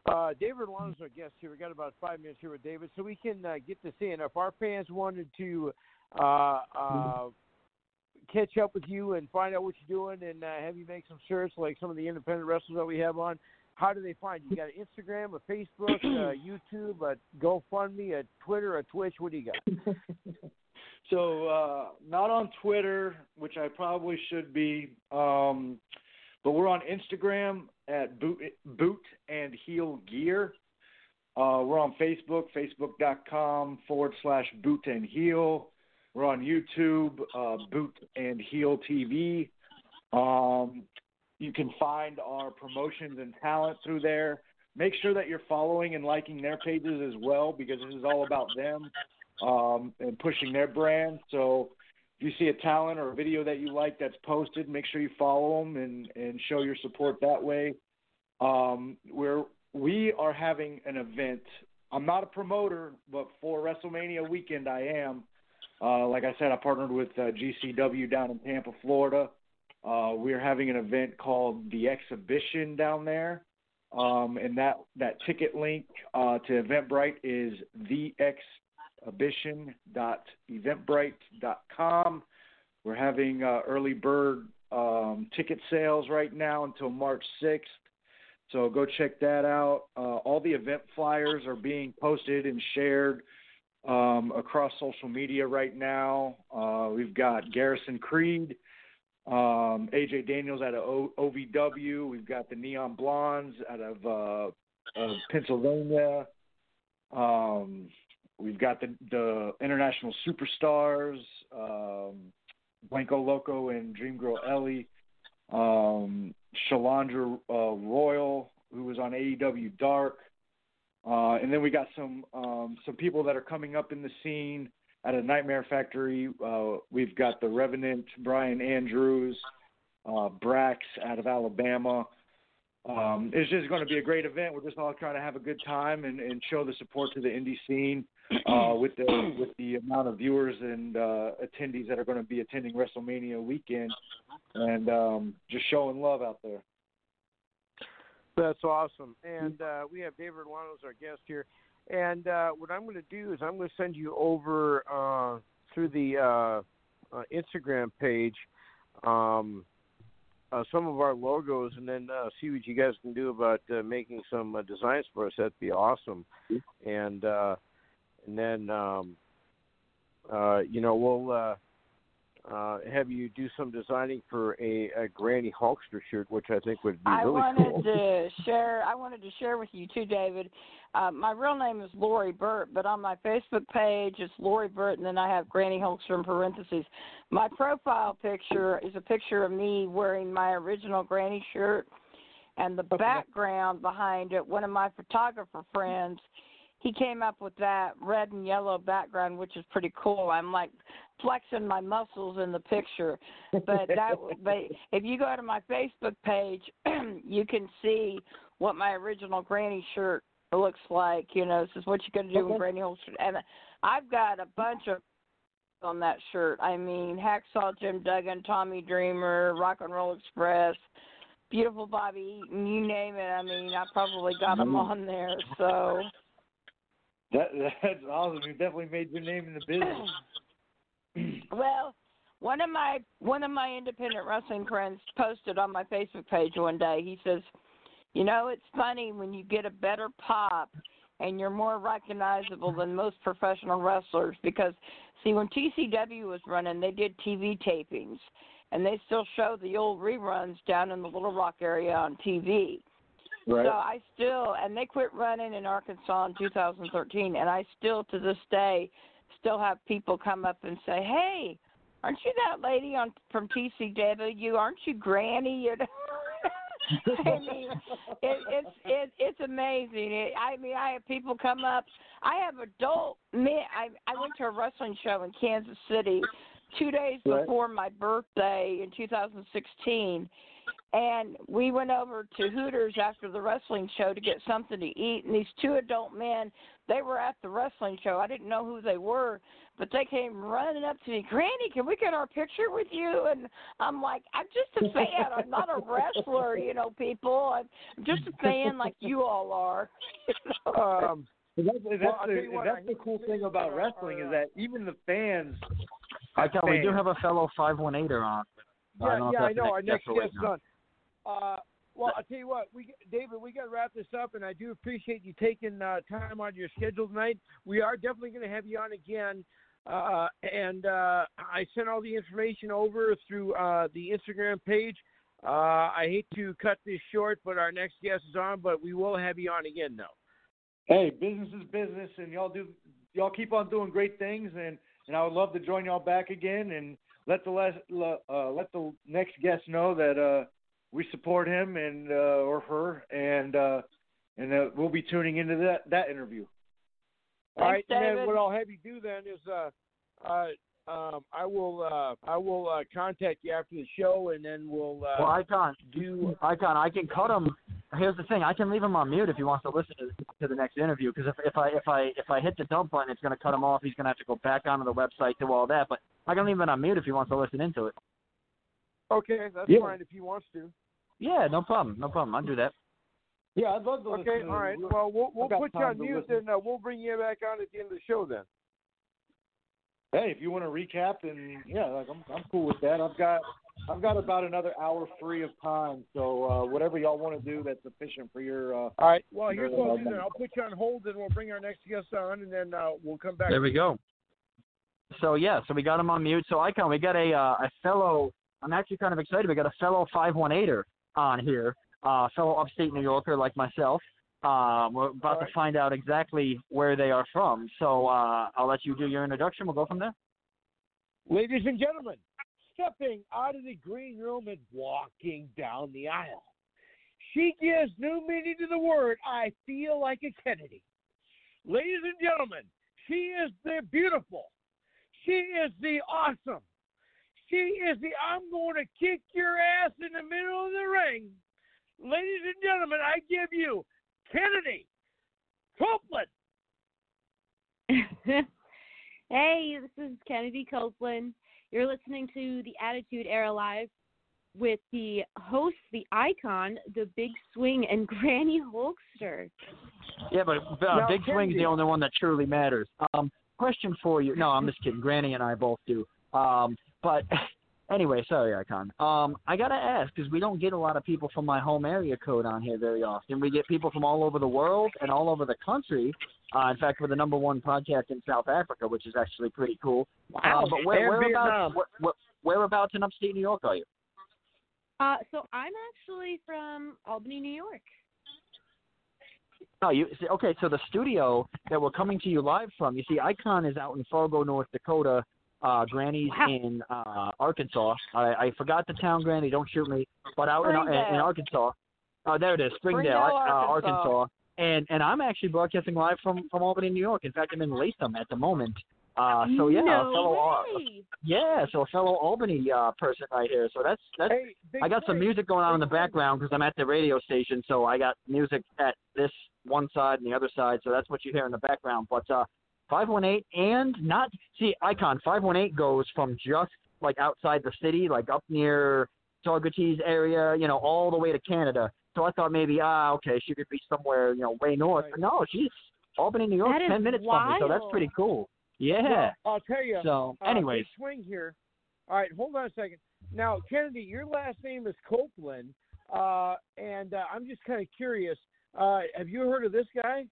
Uh, David Long is our guest here. We got about five minutes here with David, so we can uh, get this in. If our fans wanted to uh, uh, catch up with you and find out what you're doing, and uh, have you make some shirts like some of the independent wrestlers that we have on, how do they find you? You got an Instagram, a Facebook, a *clears throat* YouTube, a GoFundMe, a Twitter, a Twitch. What do you got? *laughs* So uh, not on Twitter, which I probably should be, um, but we're on Instagram at boot, boot and heel gear. Uh, we're on Facebook, facebook.com forward slash boot and heel. We're on YouTube, uh, boot and heel TV. Um, you can find our promotions and talent through there. Make sure that you're following and liking their pages as well because this is all about them um, and pushing their brand. So if you see a talent or a video that you like that's posted, make sure you follow them and, and show your support that way. Um, we're, we are having an event. I'm not a promoter, but for WrestleMania weekend, I am. Uh, like I said, I partnered with uh, GCW down in Tampa, Florida. Uh, we're having an event called the Exhibition down there, um, and that that ticket link uh, to Eventbrite is theexhibition.eventbrite.com. We're having uh, early bird um, ticket sales right now until March 6th. So go check that out. Uh, all the event flyers are being posted and shared um, across social media right now. Uh, we've got Garrison Creed, um, AJ Daniels out of o- OVW. We've got the Neon Blondes out of, uh, of Pennsylvania. Um, we've got the, the international superstars, um, Blanco Loco and Dream Girl Ellie, um, Shalandra uh, Royal, who was on AEW Dark. Uh, and then we got some um, some people that are coming up in the scene at a Nightmare Factory. Uh, we've got the Revenant, Brian Andrews, uh, Brax out of Alabama. Um, it's just going to be a great event. We're just all trying to have a good time and, and show the support to the indie scene uh, *clears throat* with the with the amount of viewers and uh, attendees that are going to be attending WrestleMania weekend, and um, just showing love out there. That's awesome. And uh, we have David Rolano as our guest here. And uh, what I'm going to do is I'm going to send you over uh, through the uh, uh, Instagram page um, uh, some of our logos, and then uh, see what you guys can do about uh, making some uh, designs for us. That'd be awesome. And uh, and then um, uh, you know we'll uh, uh, have you do some designing for a, a Granny Hulkster shirt, which I think would be I really wanted cool. to *laughs* share. I wanted to share with you too, David. Uh, my real name is Lori Burt, but on my Facebook page it's Lori Burt, and then I have Granny Hulkster in parentheses. My profile picture is a picture of me wearing my original Granny shirt, and the background behind it. One of my photographer friends, he came up with that red and yellow background, which is pretty cool. I'm like flexing my muscles in the picture, but that. but if you go to my Facebook page, *clears throat* you can see what my original Granny shirt looks like. You know, this is what you're gonna do with Granny old shirt, and I've got a bunch of *laughs* on that shirt. I mean, Hacksaw Jim Duggan, Tommy Dreamer, Rock and Roll Express, Beautiful Bobby Eaton, you name it. I mean, I probably got them *laughs* on there. So That *laughs* that's awesome. You definitely made your name in the business. *clears throat* well, one of my one of my independent wrestling friends posted on my Facebook page one day. He says, "You know, it's funny when you get a better pop and you're more recognizable than most professional wrestlers because see when TCW was running, they did TV tapings." and they still show the old reruns down in the Little Rock area on TV. Right. So I still, and they quit running in Arkansas in 2013, and I still to this day still have people come up and say, "Hey, aren't you that lady on from TCW? Aren't you Granny?" You know. *laughs* I mean, it, it's it, it's amazing. It, I mean, I have people come up. I have adult men. I I went to a wrestling show in Kansas City two days Right. before my birthday in 2016, and we went over to Hooters after the wrestling show to get something to eat. And these two adult men, they were at the wrestling show. I didn't know who they were, but they came running up to me, Granny, can we get our picture with you? And I'm like, I'm just a fan. I'm not a wrestler, *laughs* you know, people. I'm just a fan like you all are. *laughs* Um, And That's, Well, that's, the, tell you what, that's the cool thing about wrestling uh, is that even the fans. I can, we do have a fellow 518er on. I yeah, don't know yeah, I know. Our next next guest or guest on. Uh, well, I'll tell you what, we David, we got to wrap this up, and I do appreciate you taking uh, time on your schedule tonight. We are definitely going to have you on again, uh, and uh, I sent all the information over through uh, the Instagram page. Uh, I hate to cut this short, but our next guest is on, but we will have you on again, though. Hey, business is business, and y'all do y'all keep on doing great things, and and I would love to join y'all back again and let the less uh, let the next guest know that uh, we support him and uh, or her, and uh, and uh, we'll be tuning into that that interview. All right, Thanks, and then what I'll have you do then is uh, uh, um, I will uh, I will uh, contact you after the show, and then we'll uh, Well, Icon, do. Icon, I can cut him. Here's the thing: I can leave him on mute if he wants to listen to, to the next interview. Because if, if I if I if I hit the dump button, it's going to cut him off. He's going to have to go back onto the website, do all that. But I can leave him on mute if he wants to listen into it. Okay, that's Yeah. fine if he wants to. Yeah, no problem, no problem. I'll do that. Yeah, I'd love to. Okay, listen to all right. you. Well, we'll we'll put you on mute, and uh, we'll bring you back on at the end of the show then. Hey, if you want to recap, then yeah, like I'm I'm cool with that. I've got I've got about another hour free of time, so uh, whatever y'all want to do that's sufficient for your. Uh, All right. Well, here's what I'll do then. I'll put you on hold, and we'll bring our next guest on, and then uh, we'll come back. There we go. So yeah, so we got him on mute. So Icon, we got a uh, a fellow. I'm actually kind of excited. We got a fellow 518er on here, uh, fellow upstate New Yorker like myself. Um, we're about to find out exactly where they are from. So uh, I'll let you do your introduction. We'll go from there. Ladies and gentlemen, stepping out of the green room and walking down the aisle, she gives new meaning to the word "I feel like a Kennedy." Ladies and gentlemen, she is the beautiful. She is the awesome. She is the I'm going to kick your ass in the middle of the ring. Ladies and gentlemen, I give you Kennedy Copeland. *laughs* hey, this is Kennedy Copeland. You're listening to the Attitude Era Live with the host, the icon, the Big Swing, and *laughs* Granny Hulkster. Yeah, but uh, Now, Big Swing's the only one that truly matters. Um, question for you. No, I'm just kidding. Granny and I both do. Um, but *laughs* anyway, sorry, Icon. Um, I gotta ask because we don't get a lot of people from my home area code on here very often. We get people from all over the world and all over the country. Uh, in fact, we're the number one podcast in South Africa, which is actually pretty cool. Uh, but where, And Vietnam. whereabouts? Where, where, whereabouts in upstate New York are you? Uh, so I'm actually from Albany, New York. Oh, you see, okay. So the studio that we're coming to you live from, you see, Icon is out in Fargo, North Dakota. Uh, Granny's Wow. in uh, Arkansas. I, I forgot the town, Granny. Don't shoot me. But out in, in, in Arkansas. Oh, there it is, Springdale, Springdale, uh, Arkansas. Arkansas. And and I'm actually broadcasting live from from Albany, New York. In fact, I'm in Latham at the moment. Uh, so yeah, no a fellow Al- way. yeah, so a fellow Albany uh, person right here. So that's that's Hey, I got some music going on in the background because I'm at the radio station, so I got music at this one side and the other side, so that's what you hear in the background. But uh, 518 and not see icon 518 goes from just like outside the city, like up near Saugerties area, you know, all the way to Canada. So I thought maybe ah okay, she could be somewhere you know way north. Right. But no, she's Albany, New York, That is ten minutes from me, so that's pretty cool. Yeah. Well, I'll tell you. So, Uh, anyways, Big swing here. All right, hold on a second. Now, Kennedy, your last name is Copeland, uh, and uh, I'm just kind of curious. Uh, have you heard of this guy?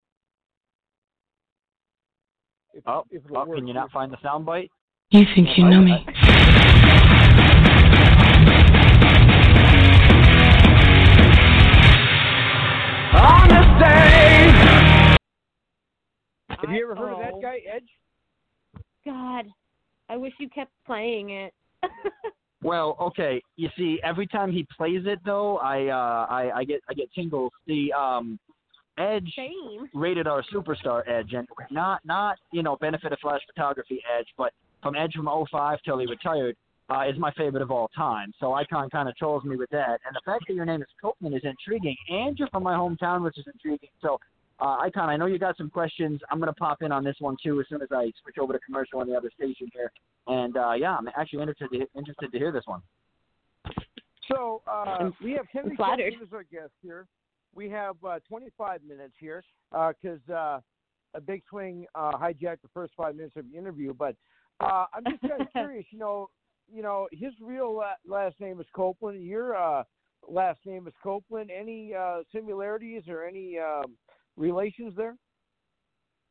If, oh, if oh can you not find the soundbite? You think you know me. On this day. Have you ever heard of that guy, Edge? God, I wish you kept playing it. *laughs* well, okay. You see, every time he plays it, though, I uh, I, I get I get tingles. The um, Edge Same. Rated R superstar Edge, and not not you know benefit of flash photography Edge, but from Edge from 05 till he retired uh, is my favorite of all time. So Icon kind of trolls me with that, and the fact that your name is Copeland is intriguing, and you're from my hometown, which is intriguing. So. Uh, Icon, I know you got some questions. I'm going to pop in on this one too as soon as I switch over to commercial on the other station here. And uh, yeah, I'm actually interested to, interested to hear this one. So uh, we have Henry I'm. Copeland as our guest here. We have uh, 25 minutes here because uh, a big swing uh, hijacked the first five minutes of the interview. But uh, I'm just kind of *laughs* curious. You know, you know, his real la- last name is Copeland. Your uh, last name is Copeland. Any uh, similarities or any um, relations there?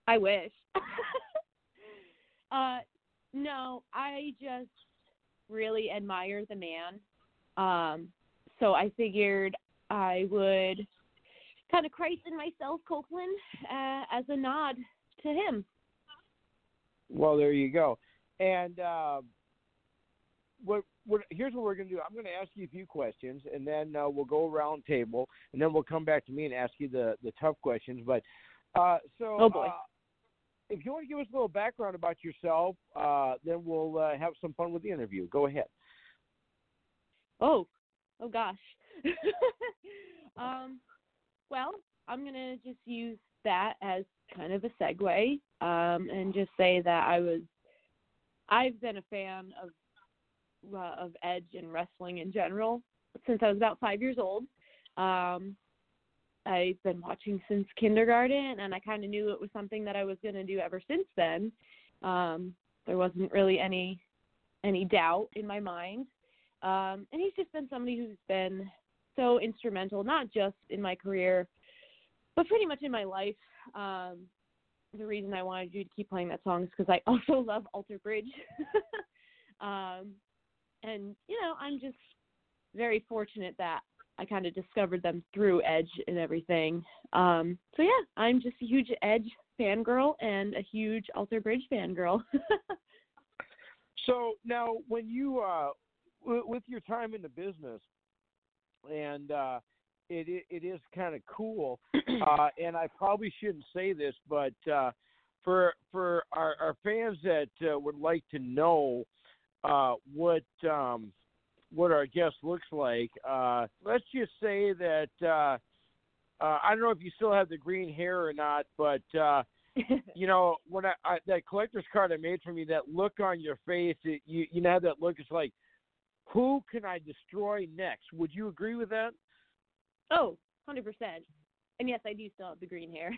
I wish. *laughs* uh, no, I just really admire the man. Um, so I figured I would kind of christen myself Copeland uh, as a nod to him. Well, there you go. And uh, what, what, here's what we're going to do. I'm going to ask you a few questions, and then uh, we'll go around table, and then we'll come back to me and ask you the, the tough questions. But uh, so, Oh, boy. Uh, if you want to give us a little background about yourself, uh, then we'll uh, have some fun with the interview. Go ahead. Oh, oh gosh. *laughs* um, well, I'm gonna just use that as kind of a segue, um, and just say that I was, I've been a fan of uh, of Edge and wrestling in general since I was about five years old. Um, I've been watching since kindergarten, and I kind of knew it was something that I was going to do ever since then. Um, there wasn't really any any doubt in my mind. Um, and he's just been somebody who's been so instrumental, not just in my career, but pretty much in my life. Um, the reason I wanted you to keep playing that song is because I *laughs* also love Alter Bridge. *laughs* um, and, you know, I'm just very fortunate that I kind of discovered them through Edge and everything. Um, so, yeah, I'm just a huge Edge fangirl and a huge Alter Bridge fangirl. *laughs* So now, when you uh, w- with your time in the business, and uh, it it, is kind of cool, *clears throat* uh, and I probably shouldn't say this, but uh, for for our, our fans that uh, would like to know uh, what um, what our guest looks like, uh, let's just say that uh, uh, I don't know if you still have the green hair or not, but uh, *laughs* you know, when I, I that collector's card I made from you, that look on your face, it, you you know that look. It's like, who can I destroy next? Would you agree with that? Oh, 100%. And yes, I do still have the green hair.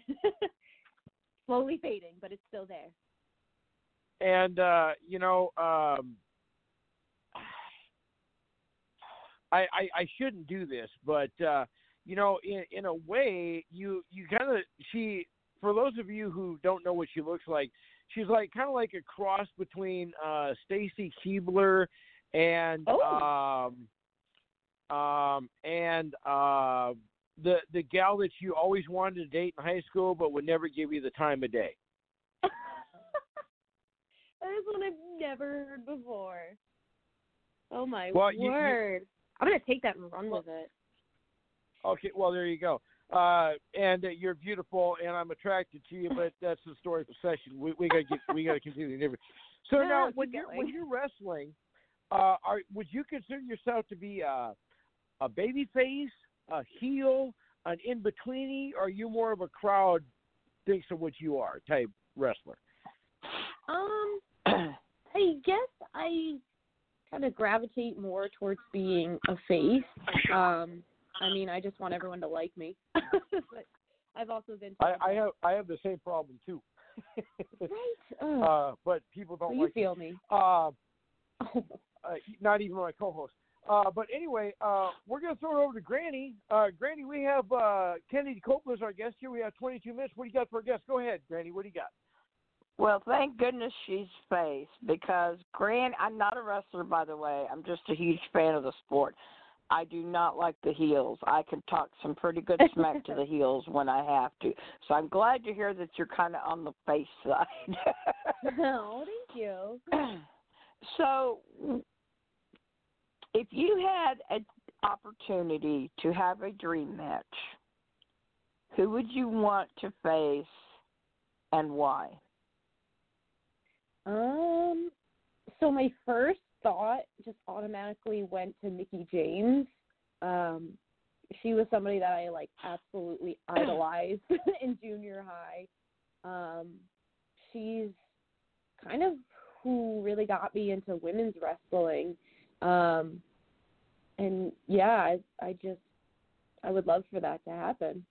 *laughs* Slowly fading, but it's still there. And uh, you know, um, *sighs* I, I I shouldn't do this, but uh, you know, in in a way, you you kind of she. For those of you who don't know what she looks like, she's like kind of like a cross between uh, Stacy Keibler and Oh. um, um, and uh, the the gal that you always wanted to date in high school, but would never give you the time of day. *laughs* that is one I've never heard before. Oh my Well, you- you- word. I'm going to take that and run with it. Okay, well there you go. Uh, and uh, you're beautiful, and I'm attracted to you, *laughs* but that's the story for session. We we gotta get we gotta continue the *laughs* interview. So No, now, when you're when you're wrestling, uh, are would you consider yourself to be a a baby face, a heel, an in betweeny, or are you more of a crowd thinks of what you are type wrestler? Um, *clears throat* I guess I kind of gravitate more towards being a face. Um, I mean, I just want everyone to like me. *laughs* but I've also been I, I have I have the same problem too. *laughs* right. Uh, but people don't you like. feel me? Uh, Oh, *laughs* uh, not even my co-host. Uh, but anyway, uh, we're going to throw it over to Granny. Uh, Granny, we have uh, Kennedy Copeland as our guest here. We have 22 minutes. What do you got for a guest? Go ahead, Granny. What do you got? Well, thank goodness she's face because Gran. I'm not a wrestler, by the way. I'm just a huge fan of the sport. I do not like the heels. I can talk some pretty good smack to the *laughs* heels when I have to. So I'm glad to hear that you're kind of on the face side. *laughs* oh, thank you. *clears throat* so, if you had an opportunity to have a dream match, who would you want to face and why? Um, so my first thought just automatically went to Mickie James. Um, she was somebody that I like absolutely *clears throat* idolized *laughs* in junior high. Um, she's kind of who really got me into women's wrestling. Um, and yeah, I, I just I would love for that to happen.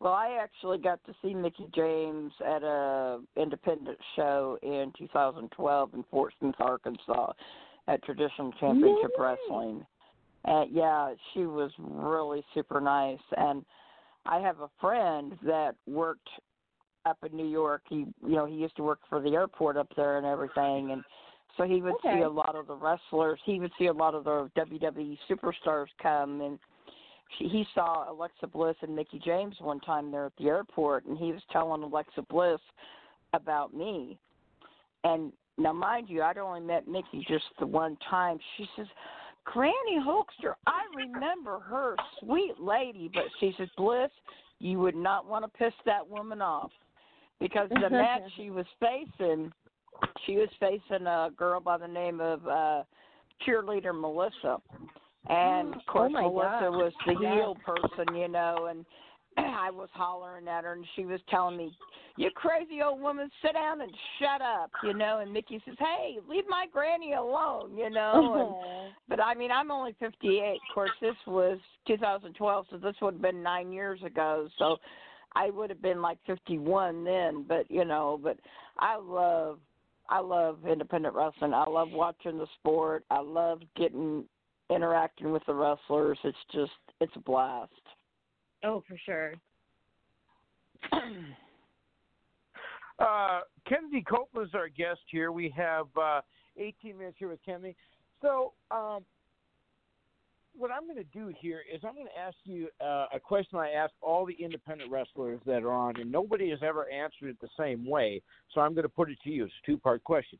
Well, I actually got to see Mickie James at a independent show in 2012 in Fort Smith, Arkansas, at Traditional Championship. Wrestling. And yeah, she was really super nice. And I have a friend that worked up in New York. He, you know, he used to work for the airport up there and everything. And so he would Okay. see a lot of the wrestlers. He would see a lot of the WWE superstars come and she, he saw Alexa Bliss and Mickie James one time there at the airport, and he was telling Alexa Bliss about me. And now, mind you, I'd only met Mickie just the one time. She says, Granny Hulkster, I remember her, sweet lady, but she says, Bliss, you would not want to piss that woman off because the match *laughs* she was facing, she was facing a girl by the name of uh cheerleader Melissa. And of course, my Melissa gosh. was the heel person, you know, and *clears throat* I was hollering at her, and she was telling me, "You crazy old woman, sit down and shut up," you know. And Mickie says, "Hey, leave my granny alone," you *laughs* know. And, but I mean, I'm only 58. Of course, this was 2012, so this would have been nine years ago. So I would have been like 51 then. But you know, but I love, I love independent wrestling. I love watching the sport. I love getting interacting with the wrestlers. It's just, it's a blast. Oh, for sure. *clears throat* Uh, Kennedy Copeland's our guest here. We have uh, 18 minutes here with Kennedy. So, um, what I'm going to do here is I'm going to ask you uh, a question I ask all the independent wrestlers that are on, and nobody has ever answered it the same way. So I'm going to put it to you. It's a two-part question.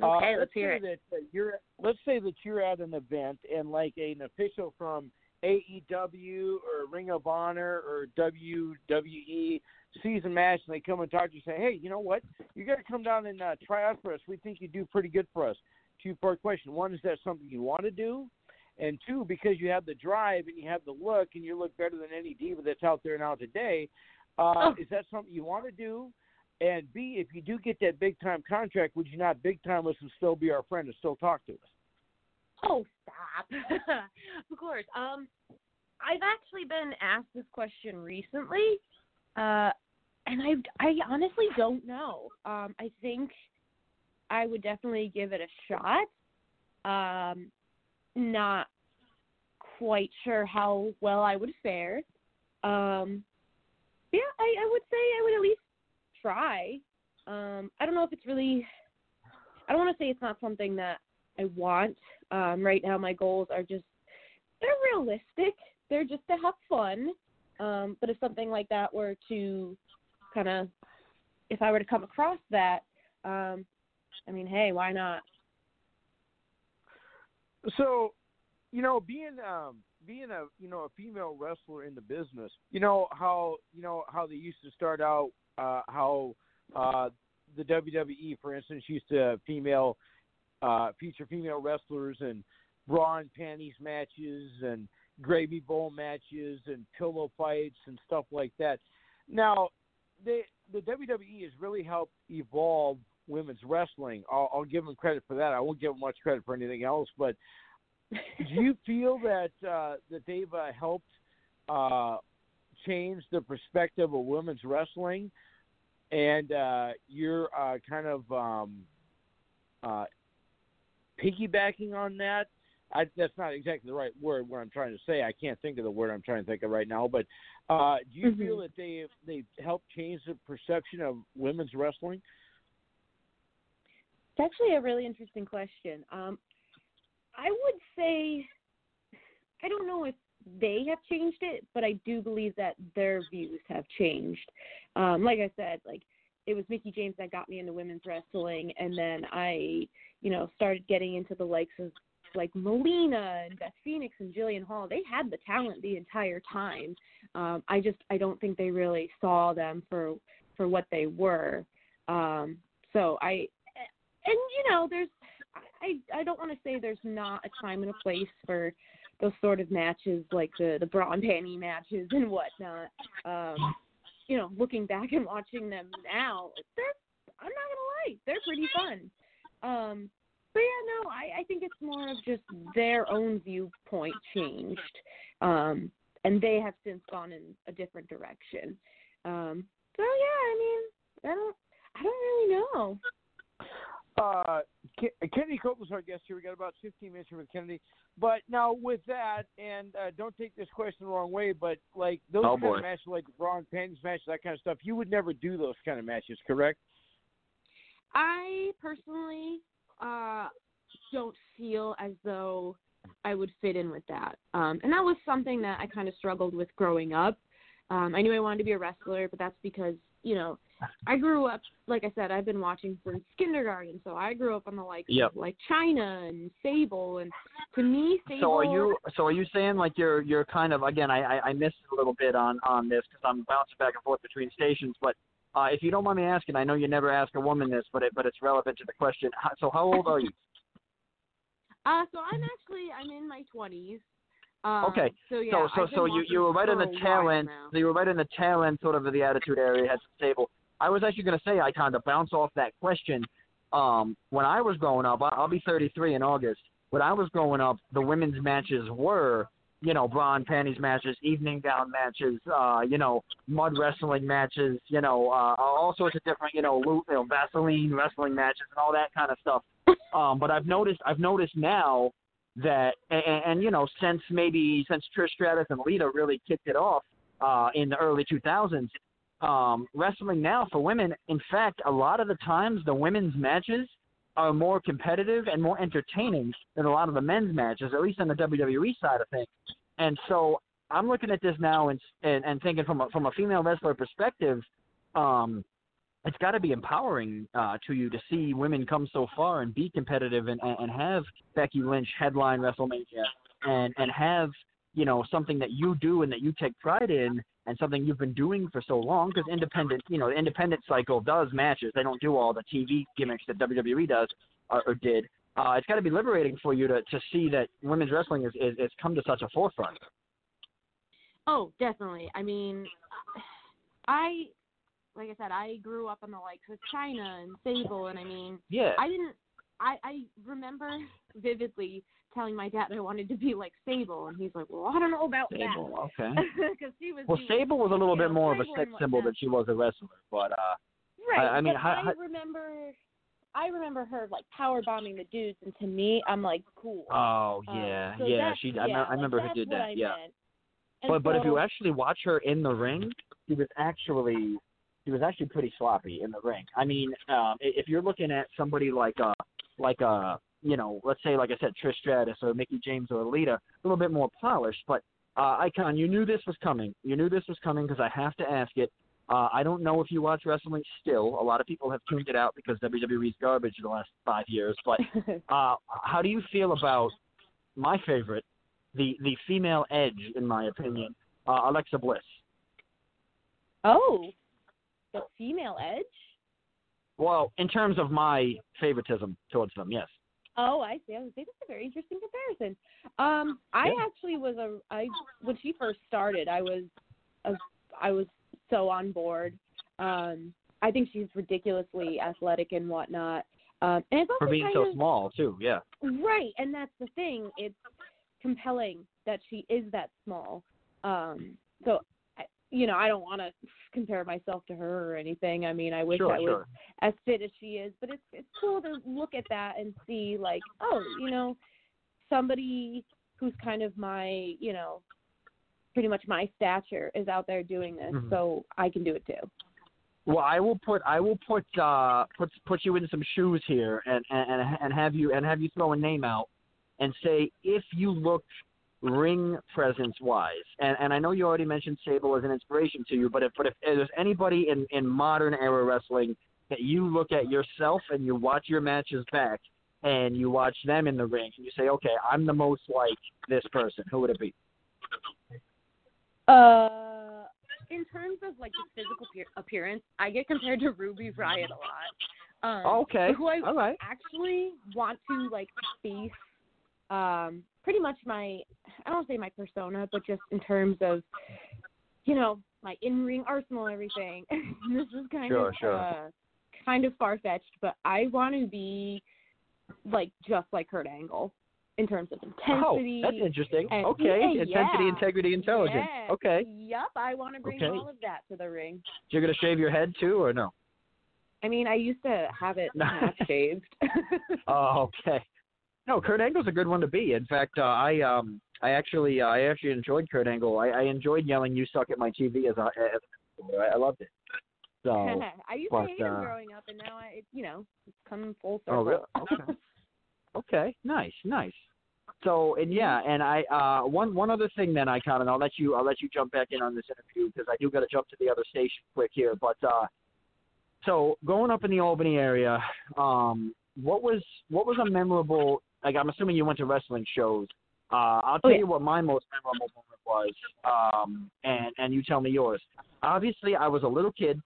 Okay, uh, let's hear say it. That, that you're, let's say that you're at an event and like an official from AEW or Ring of Honor or WWE sees a match and they come and talk to you and say, hey, you know what? You got to come down and uh, try out for us. We think you do pretty good for us. Two part question. One, is that something you want to do? And two, because you have the drive and you have the look and you look better than any diva that's out there now today, uh, Oh. is that something you want to do? And B, if you do get that big time contract, would you not big time us and still be our friend and still talk to us? Oh, stop. *laughs* of course. Um, I've actually been asked this question recently, uh, and I I honestly don't know. Um, I think I would definitely give it a shot. Um, not quite sure how well I would fare. Um, yeah, I, I would say I would at least try. Um, I don't know if it's really. I don't want to say it's not something that I want. Um, right now, my goals are just they're realistic. They're just to have fun. Um, but if something like that were to kind of, if I were to come across that, um, I mean, hey, why not? So, you know, being um being a you know a female wrestler in the business, you know how you know how they used to start out, uh, how uh, the WWE, for instance, used to female uh, feature female wrestlers and bra and panties matches and gravy bowl matches and pillow fights and stuff like that. Now, they, the WWE has really helped evolve women's wrestling. I'll, I'll give them credit for that. I won't give them much credit for anything else, but *laughs* do you feel that uh, that they've uh, helped uh, change the perspective of women's wrestling, and uh, you're uh, kind of um, uh, piggybacking on that? I, that's not exactly the right word. What I'm trying to say, I can't think of the word I'm trying to think of right now. But uh, do you Mhm. feel that they they helped change the perception of women's wrestling? It's actually a really interesting question. Um, I would say I don't know if they have changed it, but I do believe that their views have changed. Um, like I said, like it was Mickie James that got me into women's wrestling, and then I, you know, started getting into the likes of like Melina and Beth Phoenix and Jillian Hall. They had the talent the entire time. Um, I just I don't think they really saw them for for what they were. Um, so I and you know there's I I don't want to say there's not a time and a place for those sort of matches like the the bra and panty matches and whatnot. Um, you know, looking back and watching them now, they're I'm not gonna lie, they're pretty fun. Um, but yeah, no, I, I think it's more of just their own viewpoint changed, um, and they have since gone in a different direction. Um, so yeah, I mean, I don't, I don't really know. Uh, Ke- Kennedy Copeland's our guest here. We got about 15 minutes here with Kennedy. But now with that, and uh, don't take this question the wrong way, but like those Oh, kind boy. of matches, like Braun panties matches, that kind of stuff, you would never do those kind of matches, correct? I personally uh, don't feel as though I would fit in with that. Um, and that was something that I kind of struggled with growing up. Um, I knew I wanted to be a wrestler, but that's because, you know, I grew up, like I said, I've been watching since kindergarten. So I grew up on the likes Yep. of like Chyna and Sable. And to me, Sable. So are you? So are you saying like you're you're kind of again? I I, I missed a little bit on on this because I'm bouncing back and forth between stations. But uh, if you don't mind me asking, I know you never ask a woman this, but it but it's relevant to the question. How- So how old are you? *laughs* Uh, so I'm actually, I'm in my 20s. Um, Okay. So yeah. so so so you you were right in the tail end. So you were right in the tail end, sort of of the attitude era. Had some stable. I was actually going to say I kind of bounce off that question. Um, when I was growing up, I- I'll be 33 in August. When I was growing up, the women's matches were, you know, bra and panties matches, evening gown matches, uh, you know, mud wrestling matches, you know, uh, all sorts of different, you know, you know, Vaseline wrestling matches and all that kind of stuff. *laughs* Um, but I've noticed, I've noticed now that, and, and you know, since maybe since Trish Stratus and Lita really kicked it off uh, in the early 2000s, um, wrestling now for women, in fact, a lot of the times the women's matches are more competitive and more entertaining than a lot of the men's matches, at least on the WWE side of things. And so I'm looking at this now and and, and thinking from a from a female wrestler perspective, um, it's got to be empowering uh, to you to see women come so far and be competitive and, and, and have Becky Lynch headline WrestleMania and and have you know something that you do and that you take pride in and something you've been doing for so long because independent you know the independent cycle does matches they don't do all the TV gimmicks that WWE does or, or did uh, it's got to be liberating for you to to see that women's wrestling is, is is come to such a forefront Oh, definitely. I mean, I like I said, I grew up on the likes of Chyna and Sable, and I mean, yeah I didn't. I I remember vividly telling my dad I wanted to be like Sable, and he's like, "Well, I don't know about Sable okay *laughs* because she was. well Sable was a little bit know, more of a sex symbol than she was a wrestler but uh Right. I mean, but how- I how- remember. I remember her like power bombing the dudes, and to me, I'm like, cool. oh Um, yeah so yeah she I, yeah, I remember like, who did that I yeah meant. And But but if you actually watch her in the ring, she was actually she was actually pretty sloppy in the ring. I mean, um, if you're looking at somebody like a like a you know, let's say like I said, Trish Stratus or Mickie James or Alita, a little bit more polished. But uh, Icon, you knew this was coming. You knew this was coming because I have to ask it. Uh, I don't know if you watch wrestling still. A lot of people have tuned it out because WWE's garbage in the last five years. But *laughs* uh, how do you feel about my favorite, the the female edge, in my opinion, uh, Alexa Bliss? oh, the female edge. Well, in terms of my favoritism towards them, yes. Oh, I see. I was say that's a very interesting comparison. Um, I Yeah. actually was a I when she first started, I was a, I was so on board. Um, I think she's ridiculously athletic and whatnot. Um, and it's also For being so of, small too, yeah. Right, and that's the thing. It's compelling that she is that small. Um, so, you know, I don't want to *laughs* compare myself to her or anything. I mean, I wish Sure, I was as fit as she is, but it's it's cool to look at that and see like, oh, you know, somebody who's kind of my, you know, pretty much my stature is out there doing this, Mhm. so I can do it too. Well, I will put I will put uh put put you in some shoes here and and and have you and have you throw a name out and say if you looked ring presence wise, and and I know you already mentioned Sable as an inspiration to you, but if but if there's anybody in in modern era wrestling that you look at yourself and you watch your matches back and you watch them in the ring and you say, okay, I'm the most like this person, who would it be? Uh, in terms of like the physical appearance, I get compared to Ruby Riott a lot. Um, Okay, Who I all right. actually want to like face, um, pretty much my I don't say my persona, but just in terms of, you know, my in ring arsenal everything. *laughs* this is kind Sure, of sure. uh, kind of far fetched, but I want to be like just like Kurt Angle in terms of intensity. Oh, that's interesting. and- okay, yeah, intensity, yeah. integrity, intelligence. Yeah. Okay, Yep, I want to bring Okay. all of that to the ring. you're gonna shave your head too, or no? I mean, I used to have it *laughs* half shaved. Oh, okay. No, Kurt Angle's a good one to be. In fact, uh, I um I actually uh, I actually enjoyed Kurt Angle. I, I enjoyed yelling "You suck" at my TV as a as a, I, I loved it. So. *laughs* I used but, to hate him uh, growing up, and now I, you know, it's come full Oh, circle. really? Okay. *laughs* Okay, nice, nice. So, and yeah, and I uh one one other thing then I kind of I'll let you I'll let you jump back in on this interview because I do got to jump to the other station quick here. But uh so going up in the Albany area, um, what was what was a memorable? Like I'm assuming you went to wrestling shows. Uh, I'll tell Oh, yeah. you what my most memorable moment was, um, and and you tell me yours. Obviously, I was a little kid.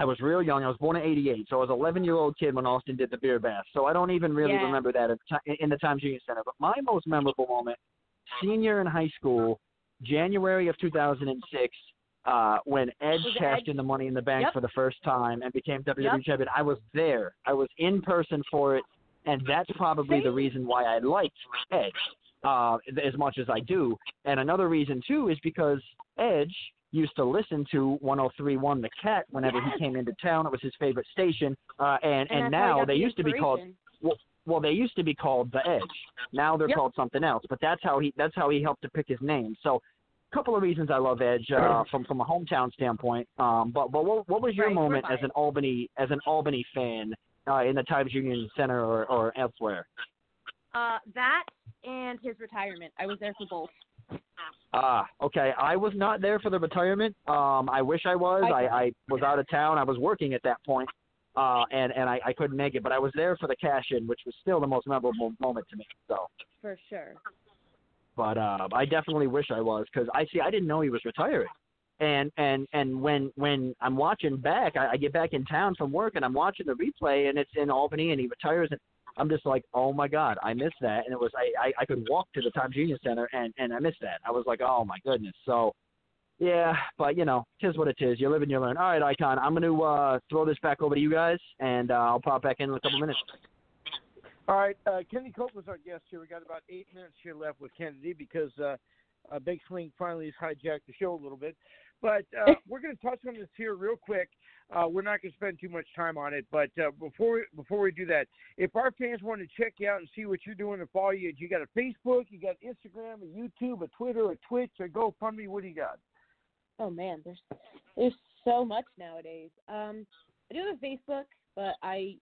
I was real young. I was born in '88, so I was 11 year old kid when Austin did the beer bath. So I don't even really Yeah. remember that at the ti- in the Times Union Center. But my most memorable moment, senior in high school, January of 2006, uh, when Edge cashed Edge? in the Money in the Bank Yep. for the first time and became WWE Yep. champion. I was there. I was in person for it, and that's probably the reason why I liked Edge uh, as much as I do. And another reason too is because Edge used to listen to 103.1 The Cat whenever Yes. he came into town. It was his favorite station. Uh, and and and, that's how I now they the used to be called inspiration. well, they used to be called the Edge. Now they're Yep. called something else. But that's how he that's how he helped to pick his name. So, a couple of reasons I love Edge uh, from from a hometown standpoint. Um, but but what what was your Right, moment as an Albany as an Albany fan uh, in the Times Union Center or, or elsewhere? Uh, that and his retirement. I was there for both. Ah, okay. I was not there for the retirement. Um, I wish I was. I, I was out of town. I was working at that point, uh, and and I, I couldn't make it. But I was there for the cash in, which was still the most memorable moment to me. So, For sure. but uh, I definitely wish I was because I see I didn't know he was retiring. And and and when when I'm watching back, I, I get back in town from work and I'm watching the replay, and it's in Albany, and he retires, and I'm just like, oh my god, I missed that, and it was I I, I could walk to the Times Genius Center, and and I missed that. I was like, oh my goodness. So, yeah, but you know, tis what it is. You live and you learn. All right, Icon, I'm gonna uh, throw this back over to you guys, and uh, I'll pop back in in a couple minutes. All right, uh, Kenny Copeland's our guest here. We got about eight minutes here left with Kennedy because uh, uh, Big Swing finally has hijacked the show a little bit. But *laughs* uh, we're going to touch on this here real quick. Uh, we're not going to spend too much time on it, but uh, before we, before we do that, if our fans want to check you out and see what you're doing and follow you, you got a Facebook, you got Instagram, a YouTube, a Twitter, a Twitch, a GoFundMe. What do you got? Oh man, there's there's so much nowadays. Um, I do have a Facebook, but I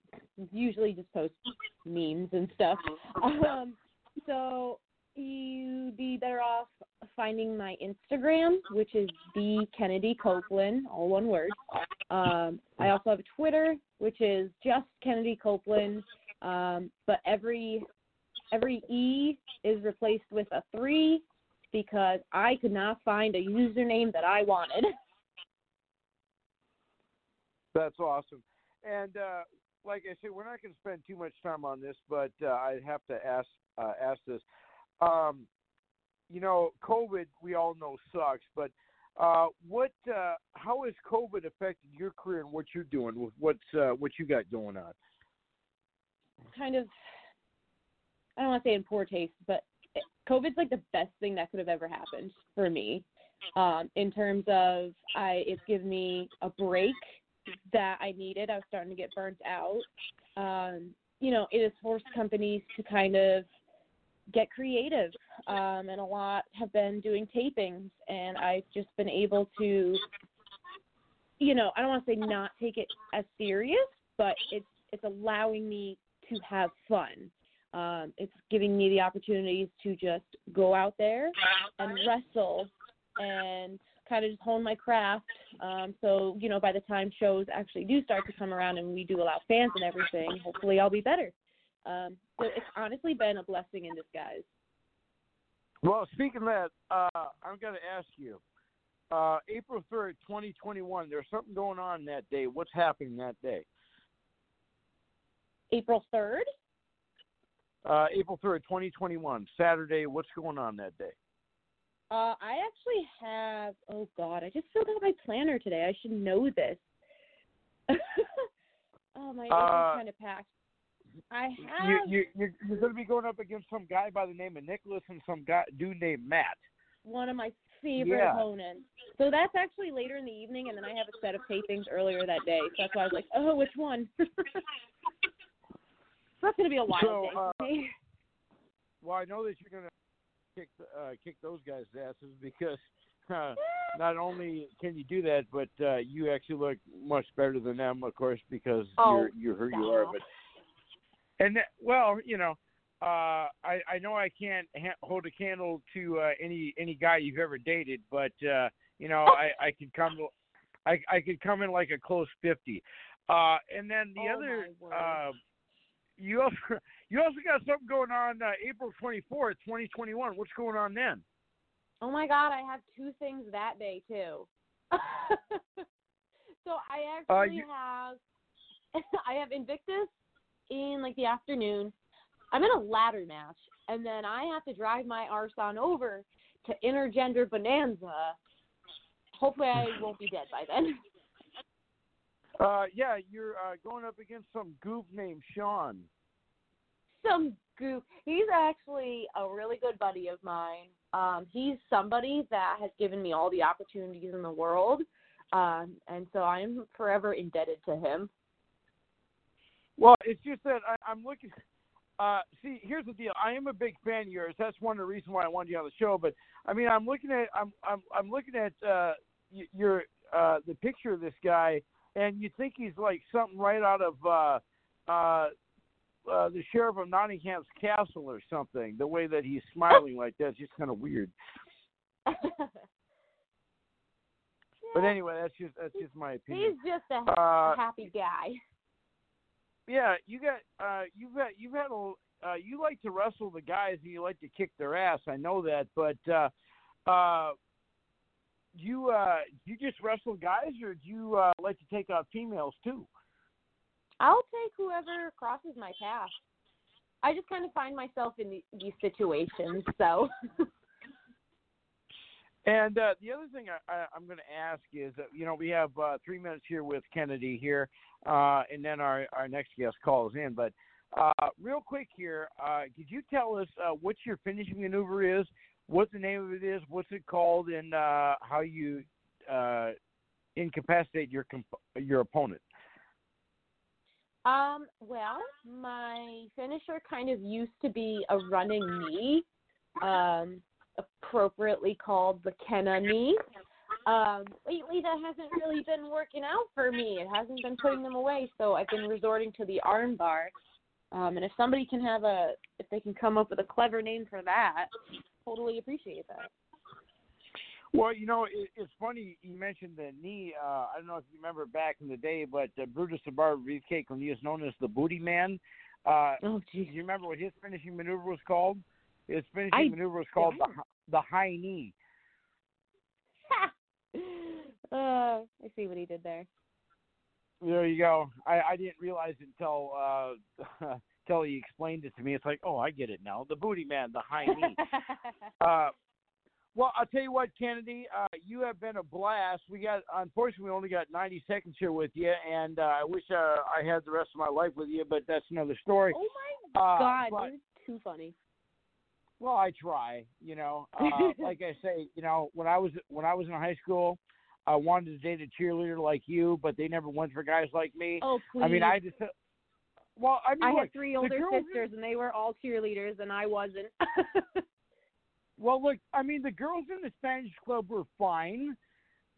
usually just post memes and stuff. *laughs* Um, so you'd be better off finding my Instagram, which is the Kennedy Copeland, all one word. Um, I also have a Twitter, which is just Kennedy Copeland, um, but every every E is replaced with a three because I could not find a username that I wanted. *laughs* That's awesome. And uh, like I said, we're not going to spend too much time on this, but uh, I have to ask uh, ask this. Um, you know, COVID, we all know sucks, but uh, what? Uh, how has COVID affected your career and what you're doing with what's uh, what you got going on? kind of I don't want to say in poor taste, but COVID's like the best thing that could have ever happened for me. Um, in terms of I, it's given me a break that I needed. I was starting to get burnt out. Um, you know, it has forced companies to kind of get creative, um, and a lot have been doing tapings, and I've just been able to, you know, I don't want to say not take it as serious, but it's it's allowing me to have fun Um, it's giving me the opportunities to just go out there and wrestle and kind of just hone my craft. Um, so, you know, by the time shows actually do start to come around and we do allow fans and everything, hopefully I'll be better. Um, so it's honestly been a blessing in disguise. Well, speaking of that, uh, I'm going to ask you. Uh, April 3rd, 2021, there's something going on that day. What's happening that day? April 3rd? Uh, April 3rd, 2021, Saturday. What's going on that day? Uh, I actually have. Oh God, I just filled out my planner today. I should know this. *laughs* oh my, Uh, kind of packed. I have You, you, you're, you're going to be going up against some guy by the name of Nicholas and some guy dude named Matt. one of my favorite Yeah. opponents. So that's actually later in the evening, and then I have a set of tapings earlier that day. So that's why I was like, oh, which one? *laughs* that's gonna be a wild So, day uh. Well, I know that you're going to kick uh, kick those guys' asses because uh, not only can you do that, but uh, you actually look much better than them, of course, because Oh, you're you're who you are. But and that, well, you know, uh, I I know I can't ha- hold a candle to uh, any any guy you've ever dated, but uh, you know, I I could come I I could come in like a close fifty. Uh, and then the Oh, other uh, you also *laughs* you also got something going on uh, April twenty fourth, twenty twenty one. What's going on then? Oh my god, I have two things that day too. *laughs* so I Uh, actually you- have *laughs* I have Invictus in like the afternoon. I'm in a ladder match and then I have to drive my arse on over to Intergender Bonanza. Hopefully I won't be dead by then. *laughs* Uh, yeah, you're uh, going up against some goof named Sean. Some goof. He's actually a really good buddy of mine. Um, he's somebody that has given me all the opportunities in the world. Um, and so I'm forever indebted to him. Well, it's just that I, I'm looking. Uh, see, here's the deal. I am a big fan of yours. That's one of the reasons why I wanted you on the show. But I mean, I'm looking at I'm I'm I'm looking at uh, your uh, the picture of this guy, and you think he's like something right out of uh, uh, uh, the sheriff of Nottingham's castle or something. The way that he's smiling like that's just kind of weird. *laughs* But anyway, that's just that's just my opinion. He's just a Uh, happy guy. Yeah, you got uh you've got you've had a uh you like to wrestle the guys and you like to kick their ass. I know that, but uh uh you uh you just wrestle guys or do you uh like to take out females too? I'll take whoever crosses my path. I just kind of find myself in the, these situations, so *laughs* And uh, the other thing I, I'm going to ask is, that, you know, we have uh, three minutes here with Kennedy here, uh, and then our, our next guest calls in. But uh, real quick here, uh, could you tell us uh, what your finishing maneuver is, what the name of it is, what's it called, and uh, how you uh, incapacitate your comp- your opponent? Um, well, my finisher kind of used to be a running knee, um, appropriately called the Kenna knee. Um, lately that hasn't really been working out for me. It hasn't been putting them away, so I've been resorting to the arm bar. Um, and if somebody can have a, if they can come up with a clever name for that, totally appreciate that. Well, you know, it, it's funny you mentioned the knee. Uh, I don't know if you remember back in the day, but uh, Brutus the Barber Beefcake, when he was known as the Booty Man, uh, Oh, do geez. you remember what his finishing maneuver was called? His finishing I maneuver was called the, the high *laughs* knee. uh, I see what he did there. There you go. I, I didn't realize until uh, *laughs* until he explained it to me. It's like, oh, I get it now. The Booty Man, the high *laughs* knee. Uh, well, I'll tell you what, Kennedy, uh, you have been a blast. We got, unfortunately, we only got 90 seconds here with you, and uh, I wish uh, I had the rest of my life with you, but that's another story. oh my Uh, god, but- is too funny. Well, I try. You know, uh, *laughs* like I say, you know, when I was when I was in high school, I wanted to date a cheerleader like you, but they never went for guys like me. Oh, please. I mean, I just. Well, I mean, I look, had three older sisters, and they were all cheerleaders, and I wasn't. *laughs* Well, look, I mean, the girls in the Spanish club were fine,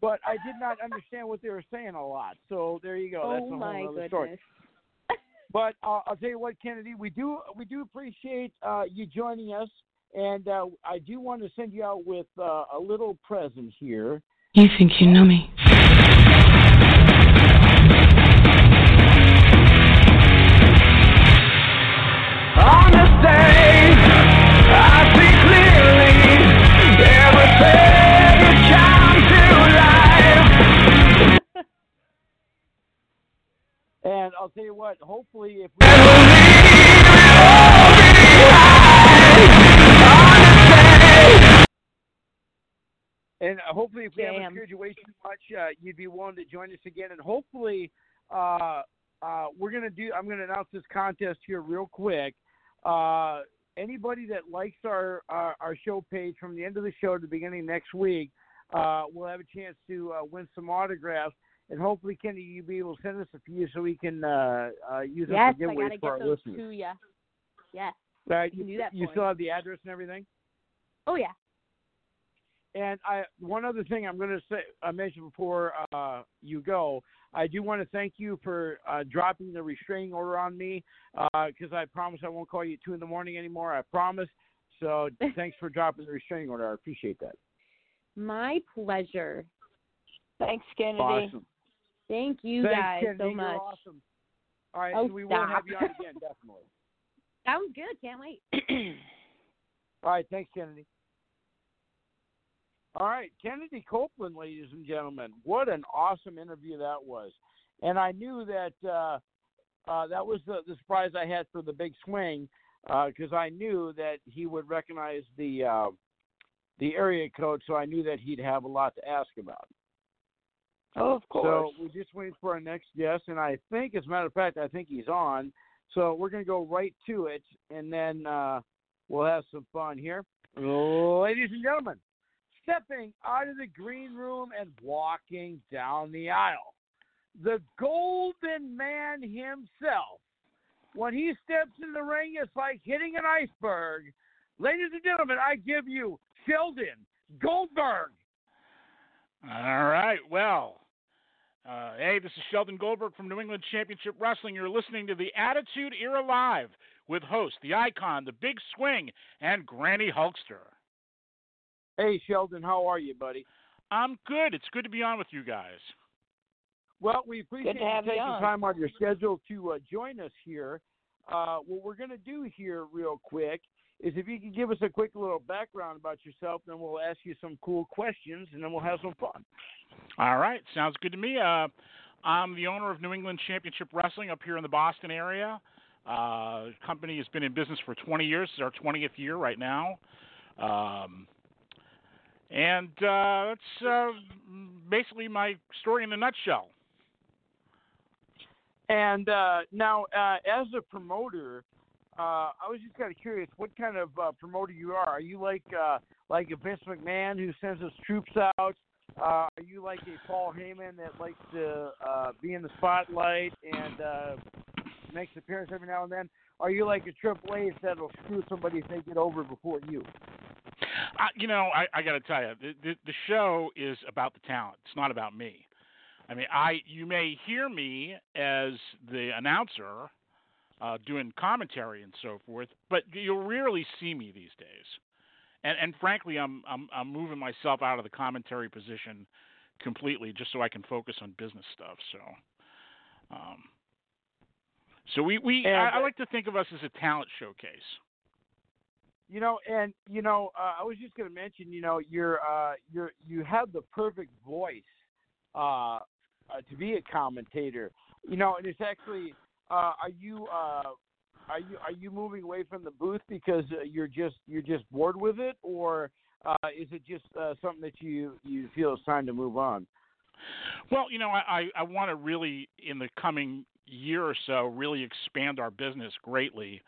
but I did not understand what they were saying a lot. So there you go. That's oh a my whole other goodness. story. *laughs* But uh, I'll tell you what, Kennedy, we do we do appreciate uh, you joining us, and uh, I do want to send you out with uh, a little present here. You think you know me? On this day, I see clearly everything is come to life. And I'll tell you what, hopefully, if we and uh, hopefully, if we haven't Damn. scared you way too much, uh, you'd be willing to join us again. And hopefully, uh, uh, we're gonna do. I'm gonna announce this contest here real quick. Uh, anybody that likes our, our our show page from the end of the show to the beginning of next week, uh, will have a chance to uh, win some autographs. And hopefully, Kenny, you'll be able to send us a few so we can uh, uh, use them Yes, for our listeners. Yes, I gotta get those to you. Yes. Right? You, do that you still have the address and everything. Oh yeah. And I one other thing I'm going to say I mentioned before uh, you go. I do want to thank you for uh, dropping the restraining order on me because I promise I won't call you at two in the morning anymore. I promise. So *laughs* thanks for dropping the restraining order. I appreciate that. My pleasure. Thanks, Kennedy. Awesome. Thank you Thanks, guys Kennedy. so You're much. awesome. All right, Oh, and we will have you on again *laughs* definitely. Sounds good. Can't wait. *clears throat* All right, thanks, Kennedy. All right, Kennedy Copeland, ladies and gentlemen. What an awesome interview that was. And I knew that uh, uh, that was the, the surprise I had for the big swing because I knew that he would recognize the uh, the area code, so I knew that he'd have a lot to ask about. Oh, of course. So we're just waiting for our next guest, and I think, as a matter of fact, I think he's on. So we're going to go right to it, and then uh, we'll have some fun here. Ladies and gentlemen, stepping out of the green room and walking down the aisle, the Golden Man himself. When he steps in the ring, it's like hitting an iceberg. Ladies and gentlemen, I give you Sheldon Goldberg. All right. Well, uh, hey, this is Sheldon Goldberg from New England Championship Wrestling. You're listening to the Attitude Era Live with host, the icon, the big swing, and Granny Hulkster. Hey, Sheldon, how are you, buddy? I'm good. It's good to be on with you guys. Well, we appreciate Good to you you taking on. time on your schedule to uh, join us here. Uh, what we're going to do here, real quick, is if you can give us a quick little background about yourself, then we'll ask you some cool questions, and then we'll have some fun. All right. Sounds good to me. Uh, I'm the owner of New England Championship Wrestling up here in the Boston area. Uh, company has been in business for 20 years. It's our 20th year right now. Um, and uh, that's uh, basically my story in a nutshell. And uh, now, uh, as a promoter, uh, I was just kind of curious, what kind of uh, promoter you are? Are you like like a Vince McMahon who sends his troops out? Are you like a Paul Heyman that likes to be in the spotlight and makes an appearance every now and then? Are you like a Triple H that'll screw somebody if they get over before you? Uh, you know, I, I got to tell you, the, the the show is about the talent. It's not about me. I mean, I you may hear me as the announcer uh, doing commentary and so forth, but you'll rarely see me these days. And and frankly, I'm I'm I'm moving myself out of the commentary position completely just so I can focus on business stuff. So. Um, so we, we I, I like to think of us as a talent showcase. You know, and you know, uh, I was just going to mention, you know, you're uh, you're you have the perfect voice uh, uh, to be a commentator. You know, and it's actually, uh, are you uh, are you are you moving away from the booth because you're just you're just bored with it, or is it just something that you you feel it's time to move on? Well, you know, I, I want to really, in the coming year or so, really expand our business greatly.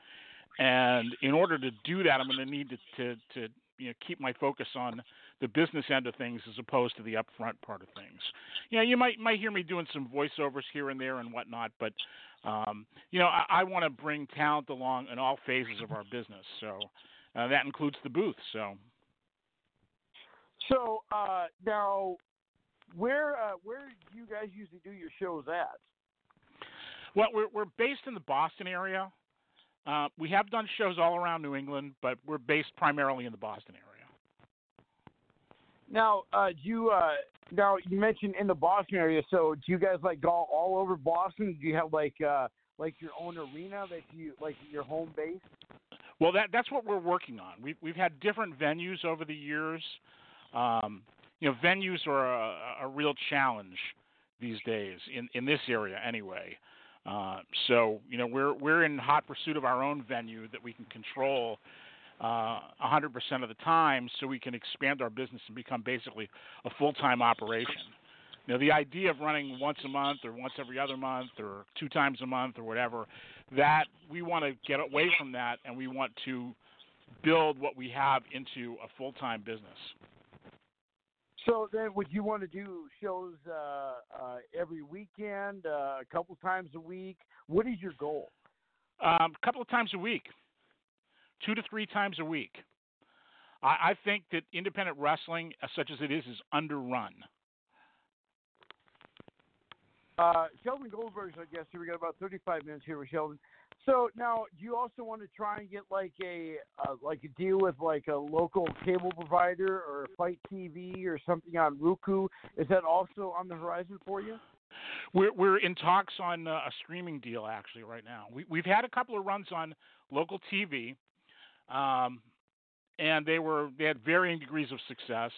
And in order to do that, I'm going to need to, to, to you know, keep my focus on the business end of things as opposed to the upfront part of things. You know, you might might hear me doing some voiceovers here and there and whatnot, but um, you know, I, I want to bring talent along in all phases of our business. So uh, that includes the booth. So So uh, now, where uh, where do you guys usually do your shows at? Well, we're we're based in the Boston area. Uh, we have done shows all around New England, but we're based primarily in the Boston area. Now, uh, do you uh, now you mentioned in the Boston area. So, do you guys like go all over Boston? Do you have like uh, like your own arena that you like your home base? Well, that that's what we're working on. We've we've had different venues over the years. Um, you know, venues are a, a real challenge these days in in this area anyway. Uh, so you know, we're we're in hot pursuit of our own venue that we can control uh, 100% of the time, so we can expand our business and become basically a full-time operation. You know, the idea of running once a month or once every other month or two times a month or whatever, that we want to get away from that and we want to build what we have into a full-time business. So then, would you want to do shows uh, uh, every weekend, uh, a couple times a week? What is your goal? Um, a couple of times a week, two to three times a week. I, I think that independent wrestling, uh, such as it is, is underrun. Uh, Sheldon Goldberg's our guest here. We got about 35 minutes here with Sheldon. So now, do you also want to try and get like a uh, like a deal with like a local cable provider or FITE TV or something on Roku? Is that also on the horizon for you? We're we're in talks on uh, a streaming deal actually right now. We we've had a couple of runs on local TV, um, and they were they had varying degrees of success.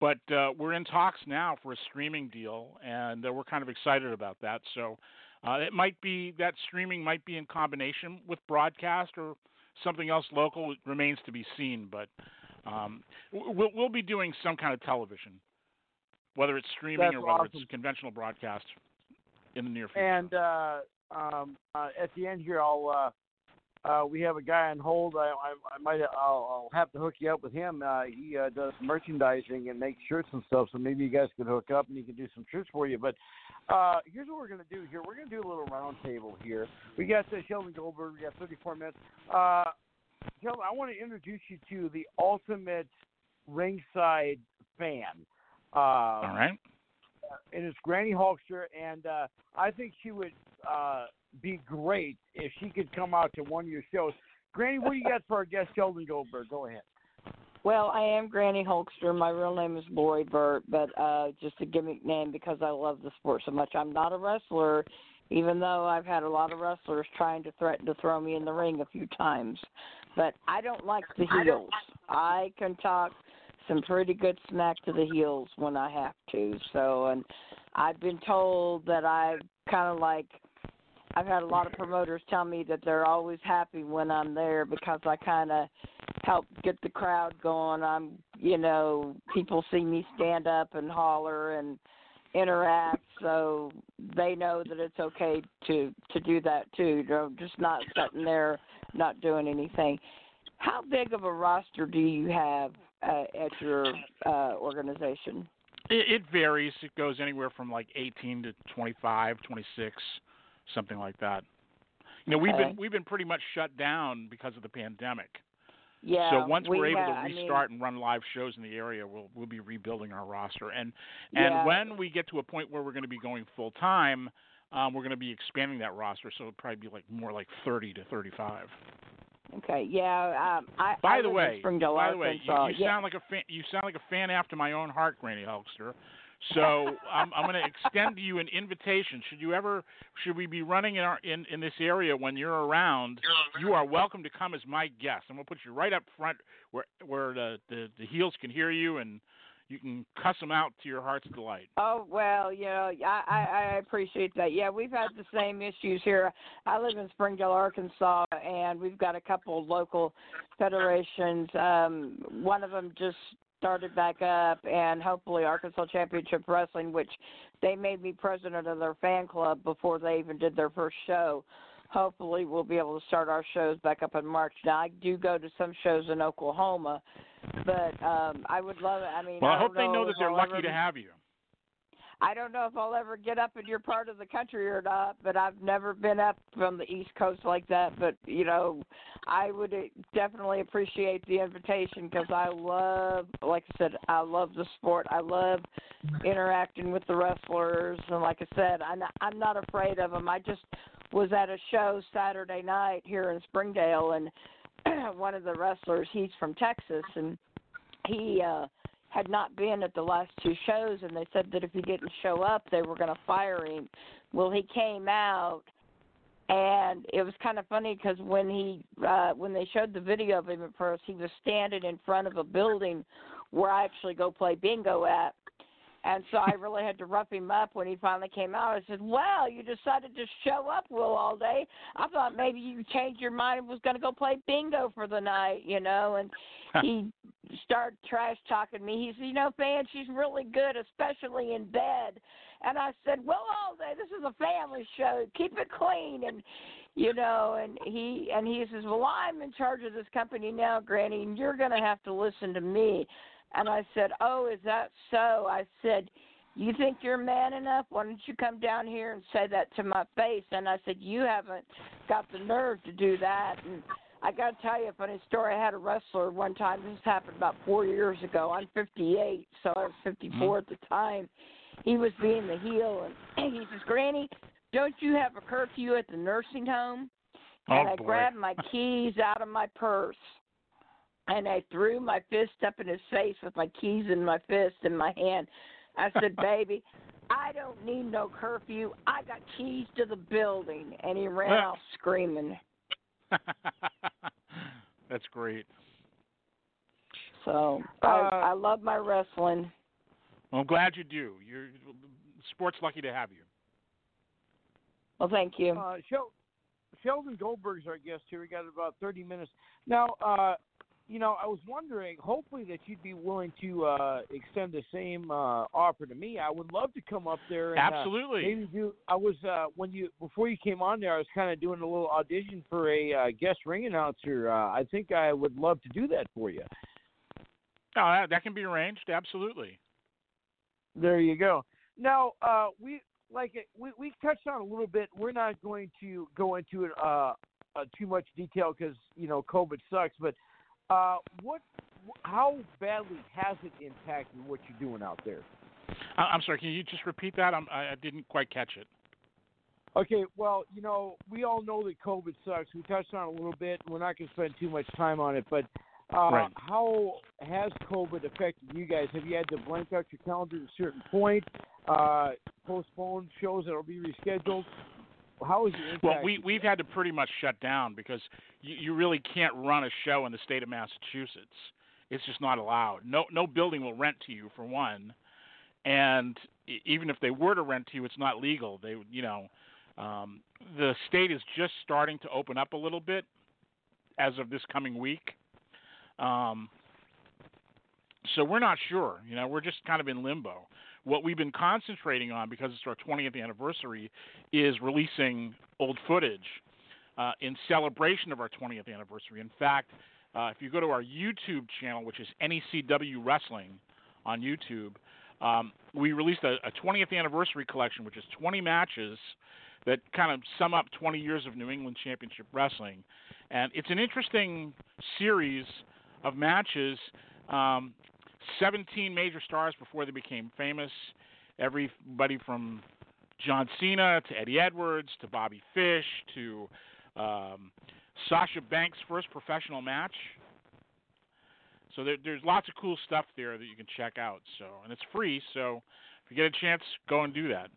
But uh, we're in talks now for a streaming deal, and uh, we're kind of excited about that. So uh, it might be that streaming might be in combination with broadcast or something else local. It remains to be seen, but um, we'll we'll be doing some kind of television, whether it's streaming That's or whether awesome. it's conventional broadcast in the near future. And uh, um, uh, at the end here, I'll uh, uh, we have a guy on hold. I, I, I might I'll, I'll have to hook you up with him. Uh, he uh, does merchandising and makes shirts and stuff. So maybe you guys could hook up and he can do some shirts for you. But uh, here's what we're gonna do here. We're gonna do a little round table here. We got uh, Sheldon Goldberg. We got 34 minutes. Uh, Sheldon, I want to introduce you to the ultimate ringside fan. Um, All right. and it's Granny Hulkster, and uh, I think she would uh, be great if she could come out to one of your shows. Granny, what do you got for our guest Sheldon Goldberg? Go ahead. Well, I am Granny Hulkster. My real name is Lori Burt, but uh just a gimmick name because I love the sport so much. I'm not a wrestler, even though I've had a lot of wrestlers trying to threaten to throw me in the ring a few times. But I don't like the heels. I can talk some pretty good smack to the heels when I have to. So, and I've been told that I kind of like I've had a lot of promoters tell me that they're always happy when I'm there because I kind of help get the crowd going. I'm, you know, people see me stand up and holler and interact, so they know that it's okay to to do that too. You know, just not sitting there not doing anything. How big of a roster do you have uh, at your uh, organization? It, it varies. It goes anywhere from like 18 to 25, 26, something like that. You know, we've been we've been pretty much shut down because of the pandemic. Yeah. so once we we're able have- to I mean- restart and run live shows in the area, we'll we'll be rebuilding our roster. And and Yeah. when we get to a point where we're going to be going full time, um, we're going to be expanding that roster. So it'll probably be like more like 30 to 35. Okay, yeah. Um, I, By I the live in way, by the way, you, you yeah. sound like a fan. You sound like a fan after my own heart, Granny Hulkster. So I'm, I'm going to extend to you an invitation. Should you ever, should we be running in our in, in this area when you're around, you are welcome to come as my guest. I'm going to put you right up front where where the, the the heels can hear you and you can cuss them out to your heart's delight. Oh well, you know, I, I I appreciate that. Yeah, we've had the same issues here. I live in Springdale, Arkansas, and we've got a couple of local federations. Um, one of them just started back up, and hopefully Arkansas Championship Wrestling, which they made me president of their fan club before they even did their first show. Hopefully, we'll be able to start our shows back up in March. Now, I do go to some shows in Oklahoma, but um, I would love it. I mean, Well, I, I hope they know that they're lucky ever- to have you. I don't know if I'll ever get up in your part of the country or not, but I've never been up from the East Coast like that. But you know, I would uh, definitely appreciate the invitation because I love, like I said, I love the sport. I love interacting with the wrestlers, and like I said, I'm not, I'm not afraid of them. I just was at a show Saturday night here in Springdale, and *clears throat* one of the wrestlers, he's from Texas, and he uh had not been at the last two shows, and they said that if he didn't show up, they were going to fire him. Well, he came out, and it was kind of funny because when he uh when they showed the video of him at first, he was standing in front of a building where I actually go play bingo at. And so I really had to rough him up when he finally came out. I said, "Well, you decided to show up, Will, all day. I thought maybe you changed your mind and was going to go play bingo for the night, you know." And he started trash talking me. He said, "You know, fan, she's really good, especially in bed." And I said, "Well, all day. This is a family show. Keep it clean." And you know, and he and he says, "Well, I'm in charge of this company now, Granny, and you're going to have to listen to me." And I said, "Oh, is that so?" I said, "You think you're man enough? Why don't you come down here and say that to my face?" And I said, "You haven't got the nerve to do that." And I got to tell you a funny story. I had a wrestler one time. This happened about four years ago. I'm 58, so I was mm-hmm. 54 at the time. He was being the heel, and *clears throat* he says, "Granny, don't you have a curfew at the nursing home?" Oh, and Oh, I boy. grabbed my keys out of my purse and I threw my fist up in his face with my keys in my fist in my hand. I said, *laughs* "Baby, I don't need no curfew. I got keys to the building." And he ran Well- off screaming. *laughs* That's great. So Uh, I I love my wrestling. Well, I'm glad you do. You're sports lucky to have you. Well, thank you. Uh, Shel- Sheldon Goldberg's our guest here. We got about 30 minutes. Now, uh, you know, I was wondering, hopefully, that you'd be willing to uh, extend the same uh, offer to me. I would love to come up there and uh, Absolutely. maybe do. I was uh, when you before you came on there, I was kind of doing a little audition for a uh, guest ring announcer. Uh, I think I would love to do that for you. Oh, that, that can be arranged. Absolutely. There you go. Now, uh, we like it, we we touched on a little bit. We're not going to go into it uh, uh, too much detail because you know COVID sucks. But uh, what, how badly has it impacted what you're doing out there? I, I'm sorry. Can you just repeat that? I'm, I, I didn't quite catch it. Okay, well, you know, we all know that COVID sucks. We touched on it a little bit. We're not going to spend too much time on it, but uh, Right. how has COVID affected you guys? Have you had to blank out your calendar at a certain point, uh, postpone shows that will be rescheduled? How has it impacted? Well, we we've had to pretty much shut down because you, you really can't run a show in the state of Massachusetts. It's just not allowed. No no building will rent to you for one, and even if they were to rent to you, it's not legal. They you know, um, the state is just starting to open up a little bit as of this coming week. Um, so we're not sure. You know, we're just kind of in limbo. What we've been concentrating on because it's our 20th anniversary is releasing old footage uh, in celebration of our 20th anniversary. In fact, uh, if you go to our YouTube channel, which is NECW Wrestling on YouTube, um, we released a, a 20th anniversary collection, which is 20 matches that kind of sum up 20 years of New England Championship Wrestling. And it's an interesting series of matches. Um, 17 major stars before they became famous. Everybody from John Cena to Eddie Edwards to Bobby Fish to um, Sasha Banks' first professional match. So there, there's lots of cool stuff there that you can check out. So and it's free. So if you get a chance, go and do that.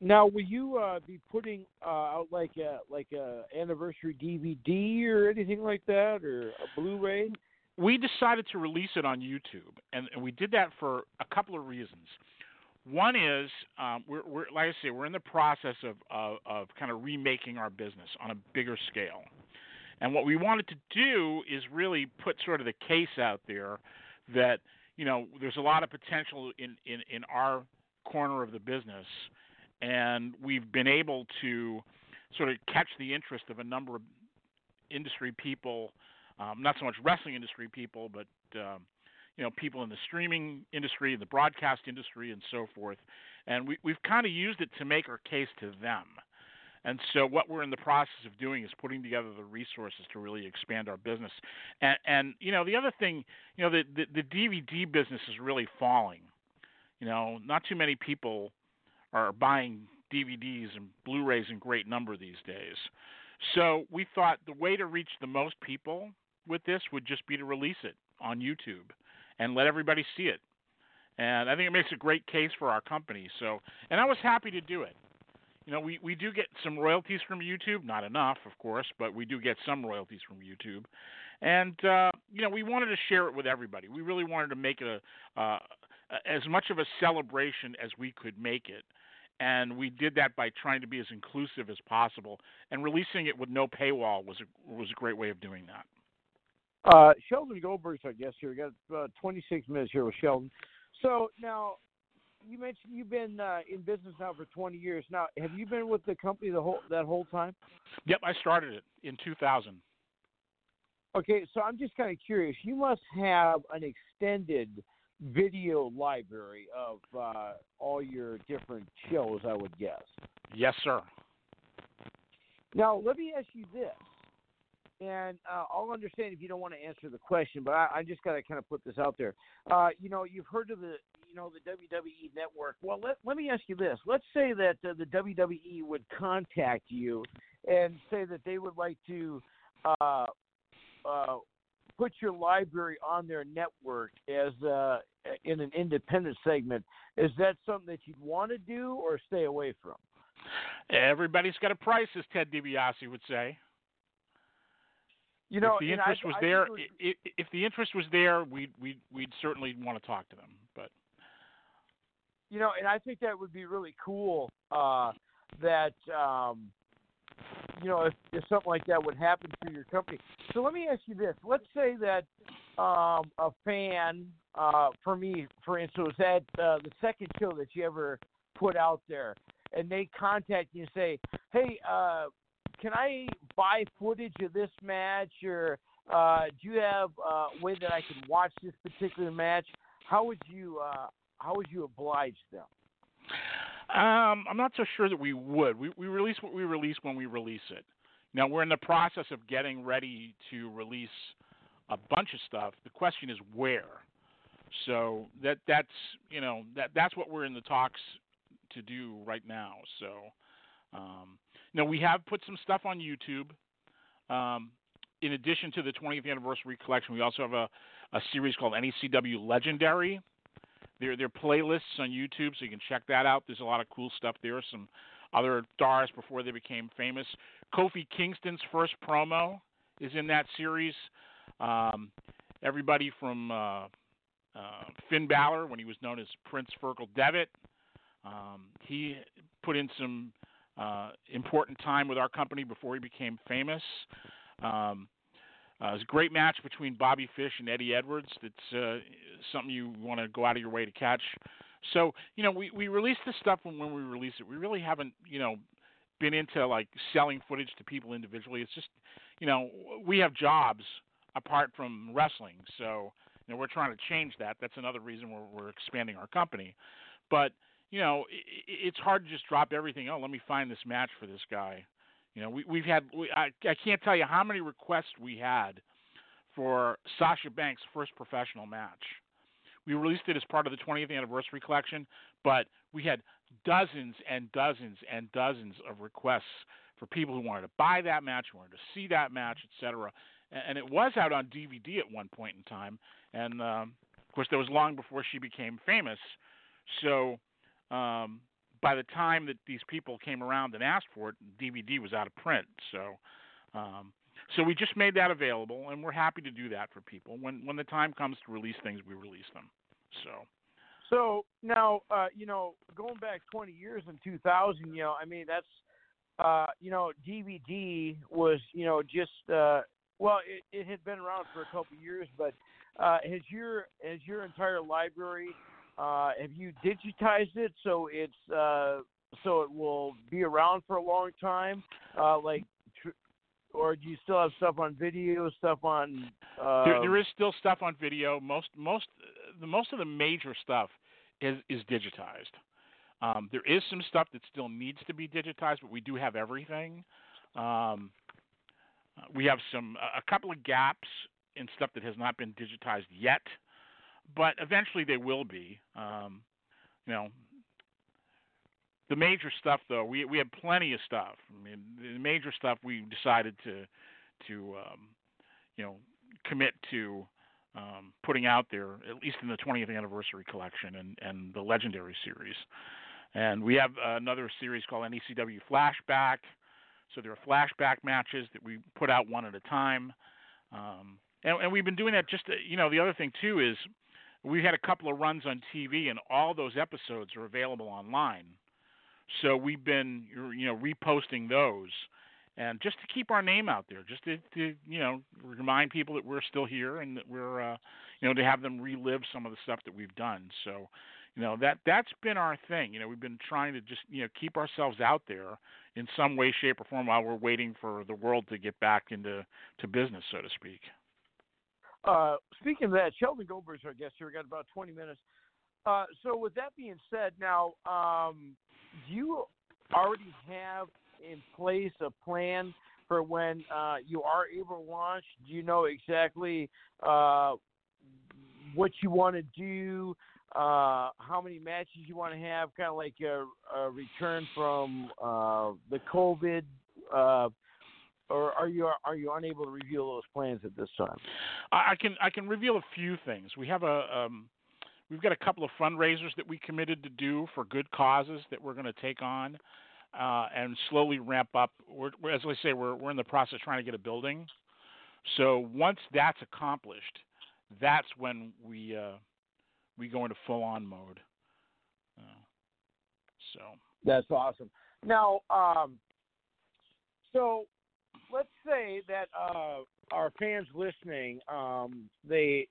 Now, will you uh, be putting uh, out like a like a anniversary DVD or anything like that, or a Blu-ray? We decided to release it on YouTube, and, and we did that for a couple of reasons. One is um, we're, we're like I say, we're in the process of, of of kind of remaking our business on a bigger scale, and what we wanted to do is really put sort of the case out there that you know there's a lot of potential in in, in our corner of the business, and we've been able to sort of catch the interest of a number of industry people um, not so much wrestling industry people, but um, you know people in the streaming industry, the broadcast industry, and so forth. And we, we've kind of used it to make our case to them. And so what we're in the process of doing is putting together the resources to really expand our business. And, and you know the other thing, you know the, the the DVD business is really falling. You know, not too many people are buying DVDs and Blu-rays in great number these days. So we thought the way to reach the most people with this would just be to release it on YouTube and let everybody see it. And I think it makes a great case for our company. So, and I was happy to do it. You know, we we do get some royalties from YouTube, not enough, of course, but we do get some royalties from YouTube. And uh, you know, we wanted to share it with everybody. We really wanted to make it a uh, as much of a celebration as we could make it. And we did that by trying to be as inclusive as possible, and releasing it with no paywall was a was a great way of doing that. Uh, Sheldon Goldberg's our guest here. We got uh, 26 minutes here with Sheldon. So now, you mentioned you've been uh, in business now for 20 years. Now, have you been with the company the whole that whole time? Yep, I started it in 2000. Okay, so I'm just kind of curious. You must have an extended video library of uh, all your different shows, I would guess. Yes, sir. Now, let me ask you this, and uh, I'll understand if you don't want to answer the question, but I, I just got to kind of put this out there. Uh, you know, you've heard of the, you know, the WWE Network. Well, let let me ask you this. Let's say that uh, the WWE would contact you and say that they would like to uh, uh, put your library on their network as uh, in an independent segment. Is that something that you'd want to do or stay away from? Everybody's got a price, as Ted DiBiase would say. You know, if the interest I, was I there, i- i- if the interest was there, we'd we'd we'd certainly want to talk to them. But you know, and I think that would be really cool. Uh, that um, you know, if, if something like that would happen for your company. So let me ask you this: Let's say that um, a fan, uh, for me, for instance, was at uh, the second show that you ever put out there, and they contact you and say, "Hey, uh, can I buy footage of this match, or uh, do you have a way that I can watch this particular match?" How would you uh, how would you oblige them? um, I'm not so sure that we would. We we release what we release when we release it. Now we're in the process of getting ready to release a bunch of stuff. The question is where. So that that's you know that that's what we're in the talks to do right now. So um, know we have put some stuff on YouTube. Um, in addition to the 20th anniversary collection, we also have a, a series called NECW Legendary. Are playlists on YouTube, so you can check that out. There's a lot of cool stuff there. Some other stars before they became famous. Kofi Kingston's first promo is in that series. Um, everybody from uh, uh, Finn Balor, when he was known as Prince Fergal Devitt, um, he put in some uh, important time with our company before he became famous. Um, uh, it was a great match between Bobby Fish and Eddie Edwards. That's uh, something you want to go out of your way to catch. So, you know, we, we release this stuff when, when we release it. We really haven't, you know, been into like selling footage to people individually. It's just, you know, we have jobs apart from wrestling. So, you know, we're trying to change that. That's another reason we're, we're expanding our company. But, you know, it, it's hard to just drop everything. Oh, let me find this match for this guy. You know, we, we've had, we, I, I can't tell you how many requests we had for Sasha Banks' first professional match. We released it as part of the 20th anniversary collection, but we had dozens and dozens and dozens of requests for people who wanted to buy that match, wanted to see that match, etc. And, and it was out on DVD at one point in time, and um, of course, that was long before she became famous. So um, by the time that these people came around and asked for it, DVD was out of print. So, um, so we just made that available, and we're happy to do that for people. When when the time comes to release things, we release them. So, So now, uh, you know, going back 20 years in 2000, you know, I mean, that's, uh, you know, DVD was, you know, just, uh, well, it, it had been around for a couple of years, but uh, has your has your entire library, uh, have you digitized it so it's uh, so it will be around for a long time, uh, like, tr- or do you still have stuff on video, stuff on? Uh, there, there is still stuff on video. Most most the most of the major stuff is is digitized. Um, there is some stuff that still needs to be digitized, but we do have everything. Um, we have some a couple of gaps in stuff that has not been digitized yet, but eventually they will be. Um, you know, the major stuff though, we we had plenty of stuff. I mean, the major stuff we decided to to um, you know commit to um, putting out there, at least in the 20th anniversary collection and and the Legendary series. And we have another series called NECW Flashback. So there are flashback matches that we put out one at a time. Um, and, and we've been doing that just, to, you know, the other thing too is we had a couple of runs on TV, and all those episodes are available online. So we've been, you know, reposting those, and just to keep our name out there, just to, to you know, remind people that we're still here and that we're, uh, you know, to have them relive some of the stuff that we've done. So, you know, that that's been our thing. You know, we've been trying to just, you know, keep ourselves out there in some way, shape, or form while we're waiting for the world to get back into to business, so to speak. Uh, speaking of that, Sheldon Goldberg's our guest here. We got about 20 minutes. Uh, so, with that being said, now, um, do you already have in place a plan for when uh, you are able to launch? Do you know exactly uh, what you want to do? Uh, how many matches you want to have? Kind of like a, a return from uh, the COVID uh, or are you are you unable to reveal those plans at this time? I can I can reveal a few things. We have a um, we've got a couple of fundraisers that we committed to do for good causes that we're going to take on uh, and slowly ramp up. We're, as I say, we're we're in the process of trying to get a building. So once that's accomplished, that's when we uh, we go into full on mode. Uh, so that's awesome. Now, um, so let's say that uh, our fans listening, um, they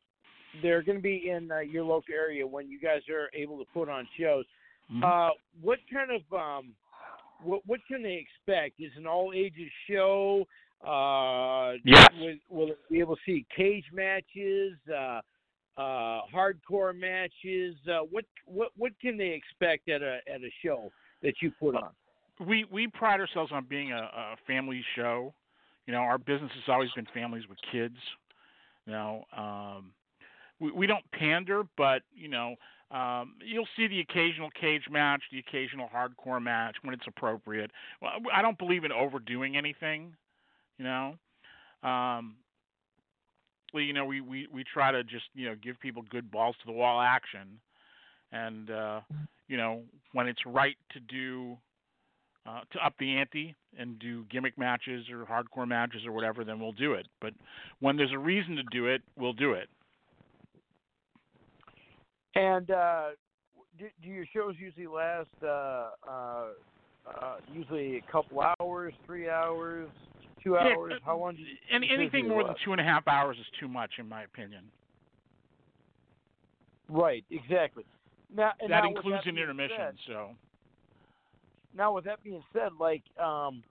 they're going to be in uh, your local area when you guys are able to put on shows. Mm-hmm. Uh, what kind of um, what what can they expect? Is an all ages show? Uh, yes. Will, will it be able to see cage matches? Uh, uh, hardcore matches. Uh, what what what can they expect at a at a show that you put on? We we pride ourselves on being a, a family show. You know, our business has always been families with kids. You know, um, we we don't pander, but you know, um, you'll see the occasional cage match, the occasional hardcore match when it's appropriate. Well, I don't believe in overdoing anything. You know, um, you know, we, we, we try to just, you know, give people good balls to the wall action. And, uh, you know, when it's right to do, uh, to up the ante and do gimmick matches or hardcore matches or whatever, then we'll do it. But when there's a reason to do it, we'll do it. And uh, do, do your shows usually last uh, uh, uh, usually a couple hours, three hours, two hours? Yeah, How long? Do you, any, anything more than two and a half hours is too much, in my opinion. Right, exactly. Now, and that now includes that an intermission. Said, so now, with that being said, like, um,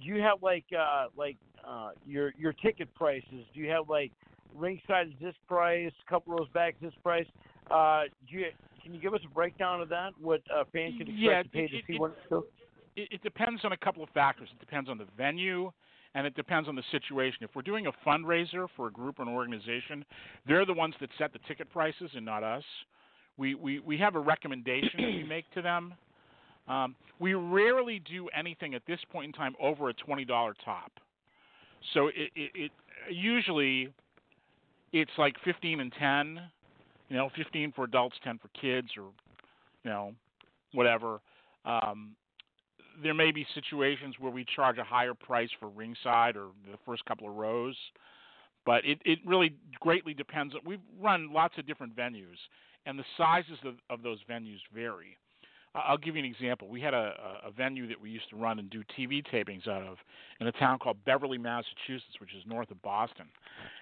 do you have like uh, like uh, your your ticket prices? Do you have like ringside is this price, a couple rows back is this price? Uh, do you can you give us a breakdown of that? What uh, fans can expect yeah, to pay it, to see it, one show? It, it depends on a couple of factors. It depends on the venue, and it depends on the situation. If we're doing a fundraiser for a group or an organization, they're the ones that set the ticket prices and not us. We we, we have a recommendation that we make to them. Um, we rarely do anything at this point in time over a twenty dollar top. So it, it, it usually it's like fifteen and ten. You know, fifteen for adults, ten for kids, or you know, whatever. Um, there may be situations where we charge a higher price for ringside or the first couple of rows, but it, it really greatly depends. We've run lots of different venues, and the sizes of, of those venues vary. I'll give you an example. We had a, a venue that we used to run and do TV tapings out of in a town called Beverly, Massachusetts, which is north of Boston.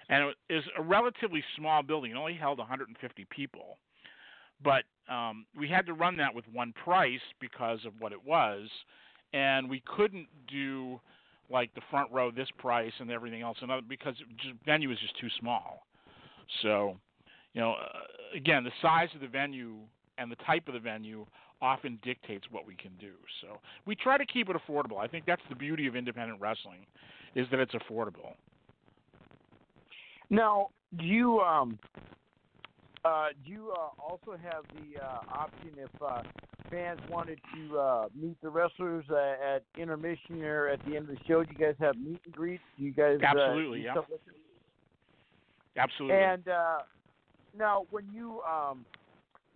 And it was a relatively small building. It only held 150 people. But um, we had to run that with one price because of what it was. And we couldn't do like the front row this price and everything else another because just, venue was just too small. So, you know, uh, again, the size of the venue and the type of the venue often dictates what we can do. So we try to keep it affordable. I think that's the beauty of independent wrestling, is that it's affordable. Now, do you um, uh, do you uh, also have the uh, option if uh, fans wanted to uh, meet the wrestlers uh, at intermission or at the end of the show, do you guys have meet and greets? Do you guys uh, Absolutely, do yeah. like? Absolutely. And uh, now, when you um,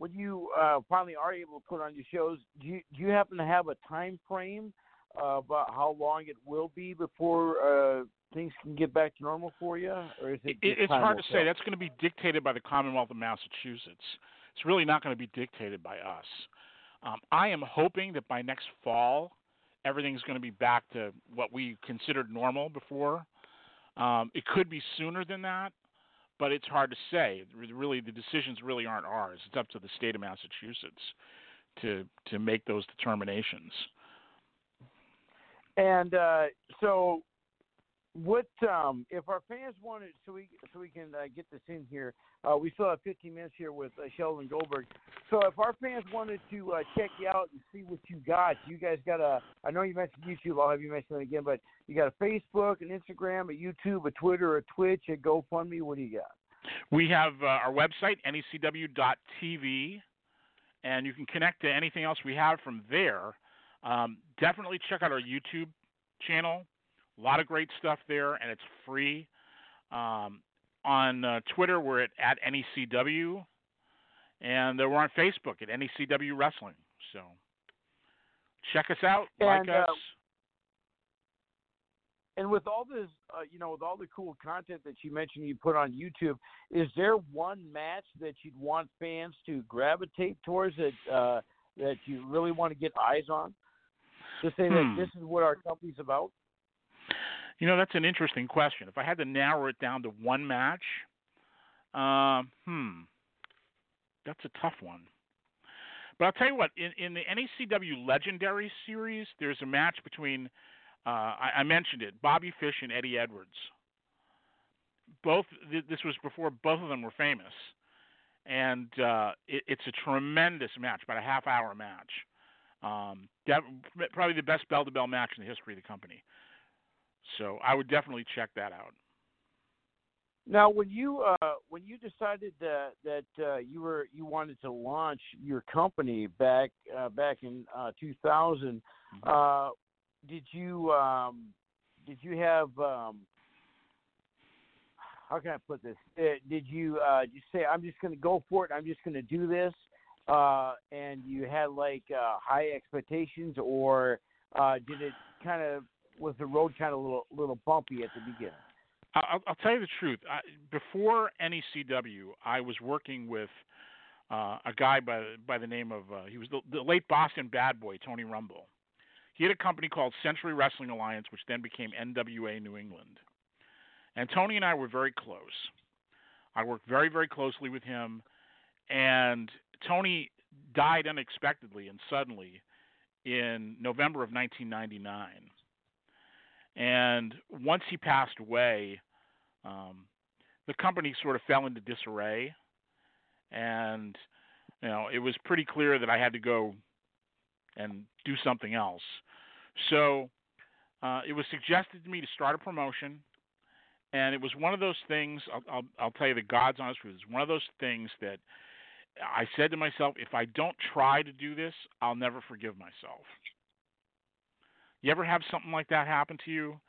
when you uh, finally are able to put on your shows, do you, do you happen to have a time frame uh, about how long it will be before uh, things can get back to normal for you, or is it? It, it's hard to say. That's going to be dictated by the Commonwealth of Massachusetts. It's really not going to be dictated by us. Um, I am hoping that by next fall, everything's going to be back to what we considered normal before. Um, it could be sooner than that, but it's hard to say. Really, the decisions really aren't ours. It's up to the state of Massachusetts to to make those determinations. And uh, so, what um, if our fans wanted? So we so we can uh, get this in here. Uh, we still have 15 minutes here with uh, Sheldon Goldberg. So if our fans wanted to uh, check you out and see what you got, you guys got a. I know you mentioned YouTube. I'll have you mention it again, but you got a Facebook, an Instagram, a YouTube, a Twitter, a Twitch, a GoFundMe. What do you got? We have uh, our website, necw.tv, and you can connect to anything else we have from there. Um, definitely check out our YouTube channel. A lot of great stuff there, and it's free. Um, on uh, Twitter, we're at, at NECW, and uh, we're on Facebook at NECW Wrestling. So check us out, like And, us. uh, And with all this, uh, you know, with all the cool content that you mentioned you put on YouTube, is there one match that you'd want fans to gravitate towards that uh, that you really want to get eyes on? To say Hmm. that this is what our company's about. You know, that's an interesting question. If I had to narrow it down to one match, um, hmm, that's a tough one. But I'll tell you what, in, in the NECW Legendary Series, there's a match between, uh, I, I mentioned it, Bobby Fish and Eddie Edwards. Both, th- this was before both of them were famous. And uh, it, it's a tremendous match, about a half hour match. Um, def- probably the best bell to bell match in the history of the company. So I would definitely check that out. Now, when you uh, when you decided that that uh, you were you wanted to launch your company back uh, back in uh, 2000, uh, did you um, did you have um, how can I put this? Uh, did you uh, you say I'm just going to go for it? I'm just going to do this, uh, and you had like uh, high expectations, or uh, did it kind of was the road kind of a little little bumpy at the beginning? I'll, I'll tell you the truth. I, before NECW, I was working with uh, a guy by by the name of uh, he was the, the late Boston bad boy Tony Rumble. He had a company called Century Wrestling Alliance, which then became NWA New England. And Tony and I were very close. I worked very very closely with him, and Tony died unexpectedly and suddenly in November of 1999. And once he passed away, um, the company sort of fell into disarray, and you know it was pretty clear that I had to go and do something else. So uh, it was suggested to me to start a promotion, and it was one of those things. I'll, I'll, I'll tell you the God's honest truth. It's one of those things that I said to myself, if I don't try to do this, I'll never forgive myself. You ever have something like that happen to you?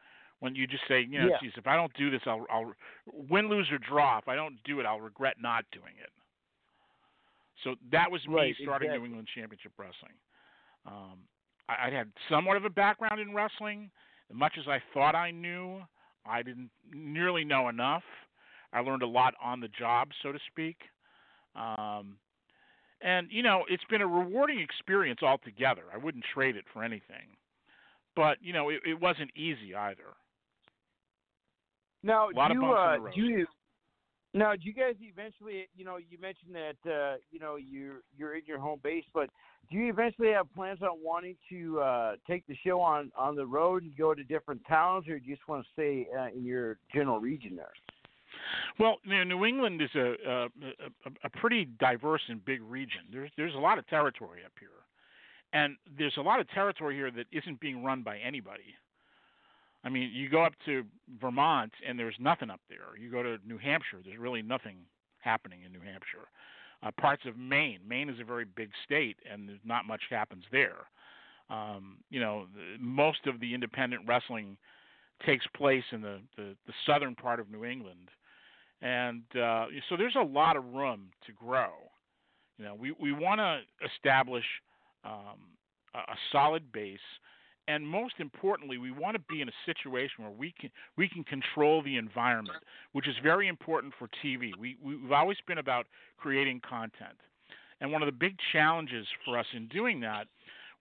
When you just say, you know, Yeah. geez, if I don't do this, I'll, I'll win, lose, or draw. If I don't do it, I'll regret not doing it. So that was me Right, starting exactly. New England Championship Wrestling. Um, I, I had somewhat of a background in wrestling. As much as I thought I knew, I didn't nearly know enough. I learned a lot on the job, so to speak. Um, and you know, it's been a rewarding experience altogether. I wouldn't trade it for anything. But you know, it, it wasn't easy either. Now, A lot do of you, uh, do you now? Do you guys eventually? You know, you mentioned that uh, you know you're you're in your home base, but do you eventually have plans on wanting to uh, take the show on on the road and go to different towns, or do you just want to stay uh, in your general region there? Well, you know, New England is a, a a a pretty diverse and big region. There's there's a lot of territory up here, and there's a lot of territory here that isn't being run by anybody. I mean, you go up to Vermont and there's nothing up there. You go to New Hampshire, there's really nothing happening in New Hampshire. uh, parts of Maine. Maine is a very big state, and there's not much happens there. Um, you know, the, most of the independent wrestling takes place in the, the, the southern part of New England, and uh, so there's a lot of room to grow. You know, we we want to establish um, a, solid base, and most importantly, we want to be in a situation where we can we can control the environment, which is very important for TV. We we've always been about creating content, and one of the big challenges for us in doing that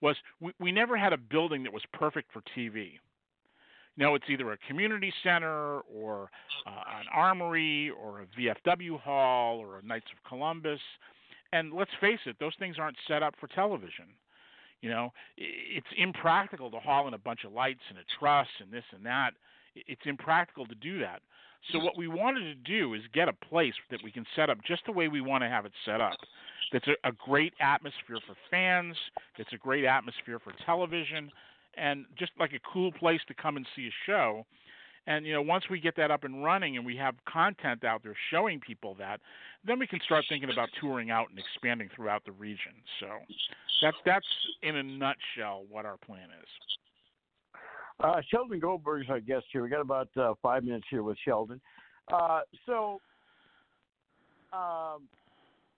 was we, we never had a building that was perfect for TV. You know, it's either a community center or uh, an armory or a VFW hall or a Knights of Columbus. And let's face it, those things aren't set up for television. You know, it's impractical to haul in a bunch of lights and a truss and this and that. It's impractical to do that. So what we wanted to do is get a place that we can set up just the way we want to have it set up. That's a, a great atmosphere for fans. That's a great atmosphere for television, and just like a cool place to come and see a show. And you know, once we get that up and running and we have content out there showing people that, then we can start thinking about touring out and expanding throughout the region. So that's that's in a nutshell what our plan is. Uh, Sheldon Goldberg's our guest here. We got about uh, five minutes here with Sheldon. Uh, so, um,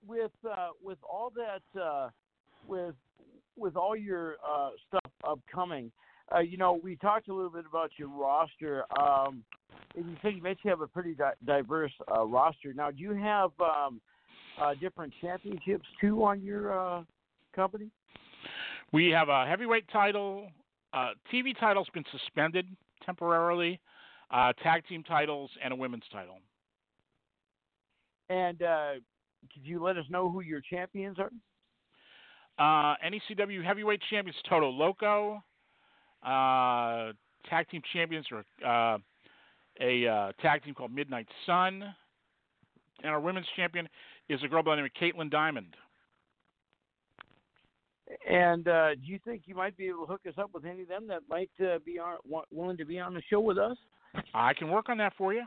with uh, with all that, uh, with with all your uh, stuff upcoming, uh, you know, we talked a little bit about your roster. Um, and you said you mentioned you have a pretty di- diverse uh, roster. Now, do you have um, uh, different championships too on your uh, company? We have a heavyweight title. Uh, TV title's been suspended temporarily. Uh, tag team titles and a women's title. And uh, could you let us know who your champions are? Uh, NECW heavyweight champions Toto Loco. Uh, tag team champions are uh, a uh, tag team called Midnight Sun. And our women's champion is a girl by the name of Caitlin Diamond. And uh, do you think you might be able to hook us up with any of them that might uh, be on, willing to be on the show with us? I can work on that for you.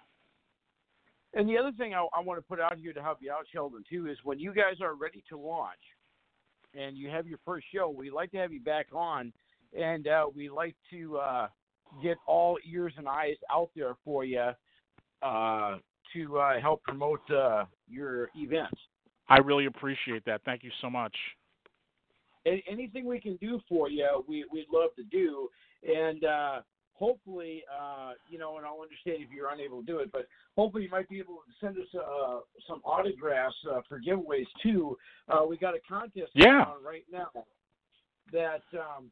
And the other thing I, I want to put out here to help you out, Sheldon, too, is when you guys are ready to launch and you have your first show, we'd like to have you back on, and uh, we like to uh, get all ears and eyes out there for you uh, to uh, help promote uh, your events. I really appreciate that. Thank you so much. A- anything we can do for you, we, we'd love to do. And uh, hopefully, uh, you know, and I'll understand if you're unable to do it, but hopefully you might be able to send us uh, some autographs uh, for giveaways too. Uh, we got a contest Yeah. going on right now that um,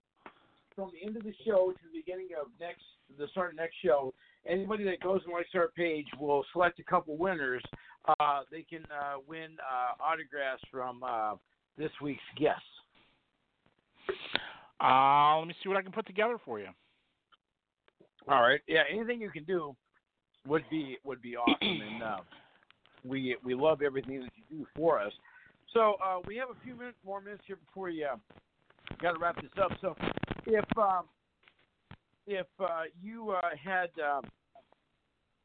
from the end of the show to the beginning of next, the start of next show, anybody that goes on my start page will select a couple winners. Uh, they can uh, win uh, autographs from uh, this week's guests. Uh, let me see what I can put together for you. All right. Yeah, anything you can do would be would be awesome, and uh, we we love everything that you do for us. So uh, we have a few minutes more minutes here before you uh, got to wrap this up. So if um, if uh, you uh, had um,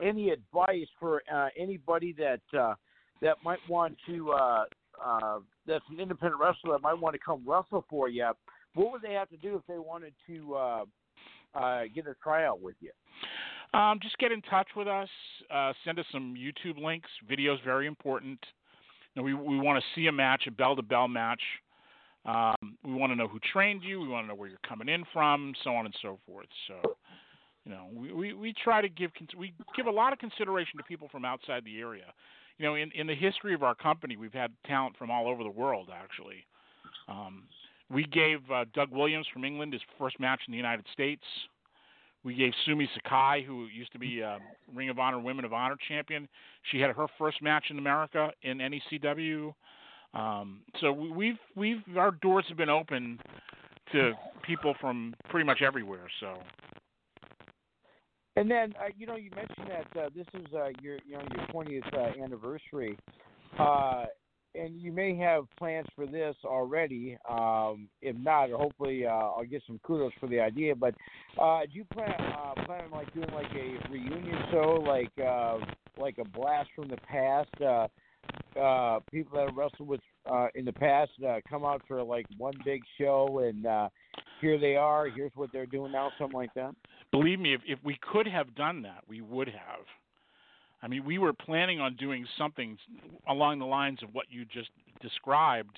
any advice for uh, anybody that uh, that might want to uh, uh, that's an independent wrestler that might want to come wrestle for you, what would they have to do if they wanted to uh, uh, get a tryout with you? Um, just get in touch with us. Uh, send us some YouTube links. Videos very important. You know, we we want to see a match, a bell to bell match. Um, we want to know who trained you. We want to know where you're coming in from, so on and so forth. So, you know, we, we, we try to give we give a lot of consideration to people from outside the area. You know, in in the history of our company, we've had talent from all over the world. Actually, um, we gave uh, Doug Williams from England his first match in the United States. We gave Sumi Sakai, who used to be uh, Ring of Honor Women of Honor champion, she had her first match in America in NECW. Um, so we- we've we've our doors have been open to people from pretty much everywhere. So And then uh, you know you mentioned that uh, this is uh, your you know your 20th uh, anniversary, uh, and you may have plans for this already. Um, if not, hopefully uh, I'll get some kudos for the idea. But do you plan plan on like doing like a reunion show, like like a blast from the past? Uh, people that have wrestled with uh, in the past uh, come out for like one big show and uh, here they are. Here's what they're doing now, something like that. Believe me, if if we could have done that, we would have. I mean, we were planning on doing something along the lines of what you just described,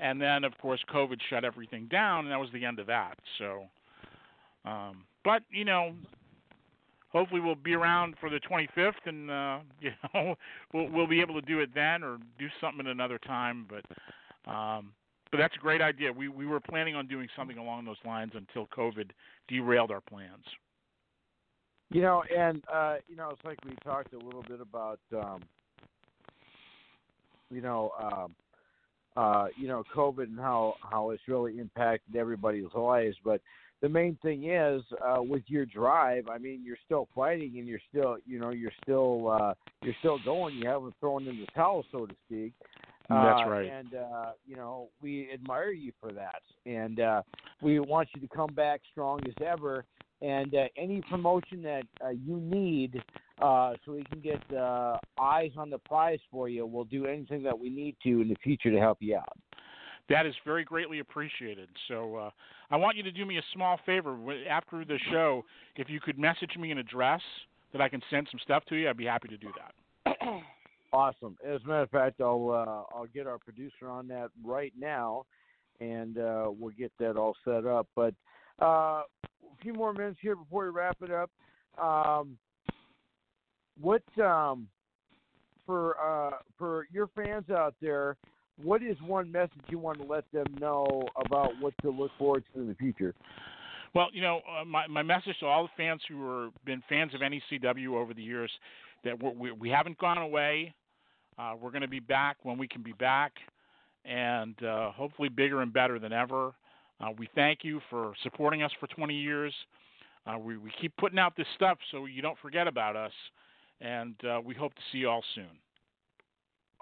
and then of course COVID shut everything down, and that was the end of that. So, um, but you know, hopefully we'll be around for the 25th, and uh, *laughs* you know we'll we'll be able to do it then, or do something at another time. But um, but that's a great idea. We we were planning on doing something along those lines until COVID derailed our plans. You know, and uh, you know, it's like we talked a little bit about, um, you know, um, uh, you know, COVID and how how it's really impacted everybody's lives. But the main thing is, uh, with your drive, I mean, you're still fighting and you're still, you know, you're still uh, you're still going. You haven't thrown in the towel, so to speak. That's Uh, right. And uh, you know, we admire you for that, and uh, we want you to come back strong as ever. And uh, any promotion that uh, you need, uh, so we can get uh, eyes on the prize for you, we'll do anything that we need to in the future to help you out. That is very greatly appreciated. So uh, I want you to do me a small favor after the show. If you could message me an address that I can send some stuff to you, I'd be happy to do that. *clears throat* Awesome. As a matter of fact, I'll uh, I'll get our producer on that right now, and uh, we'll get that all set up. But uh, a few more minutes here before we wrap it up. Um, what um, for uh, for your fans out there? What is one message you want to let them know about what to look forward to in the future? Well, you know, uh, my my message to all the fans who have been fans of NECW over the years that we're, we we haven't gone away. Uh, we're going to be back when we can be back, and uh, hopefully bigger and better than ever. Uh, we thank you for supporting us for 20 years. Uh, we we keep putting out this stuff so you don't forget about us, and uh, we hope to see you all soon.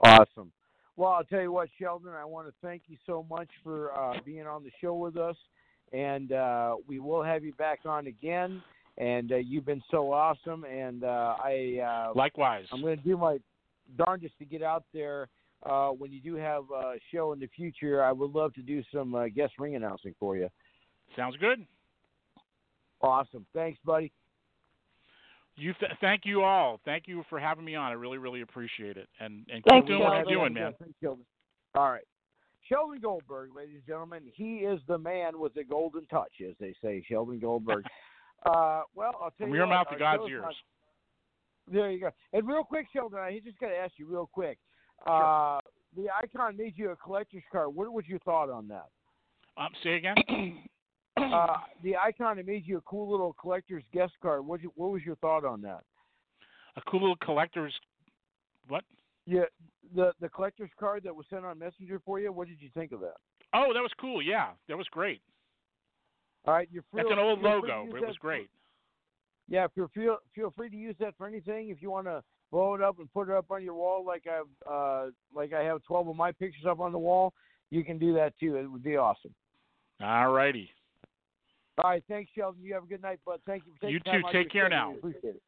Awesome. Well, I'll tell you what, Sheldon, I want to thank you so much for uh, being on the show with us. And uh, we will have you back on again. And uh, you've been so awesome. And uh, I uh, Likewise. I'm going to do my darndest to get out there uh, when you do have a show in the future. I would love to do some uh, guest ring announcing for you. Sounds good. Awesome. Thanks, buddy. You th- thank you all. Thank you for having me on. I really really appreciate it. And and Thank keep doing you, what you're doing, man. All right. Sheldon Goldberg, ladies and gentlemen, he is the man with the golden touch, as they say. Sheldon Goldberg. *laughs* uh, well, I'll tell From you your what, mouth to God's ears. not- there you go. And real quick, Sheldon, I just got to ask you real quick. Uh, the icon made you a collector's card. What was your thought on that? Um, say again. *clears throat* Uh, the icon it made you a cool little collector's guest card. What you, what was your thought on that? A cool little collector's what? Yeah, the the collector's card that was sent on Messenger for you. What did you think of that? Oh, that was cool. Yeah, that was great. All right, you're free. That's an old logo, it was great. Yeah, if you're feel feel free to use that for anything. If you want to blow it up and put it up on your wall, like I've uh, like I have twelve of my pictures up on the wall, you can do that too. It would be awesome. All righty. All right, thanks, Sheldon. You have a good night, bud. Thank you for taking You too. Take care now. Appreciate it.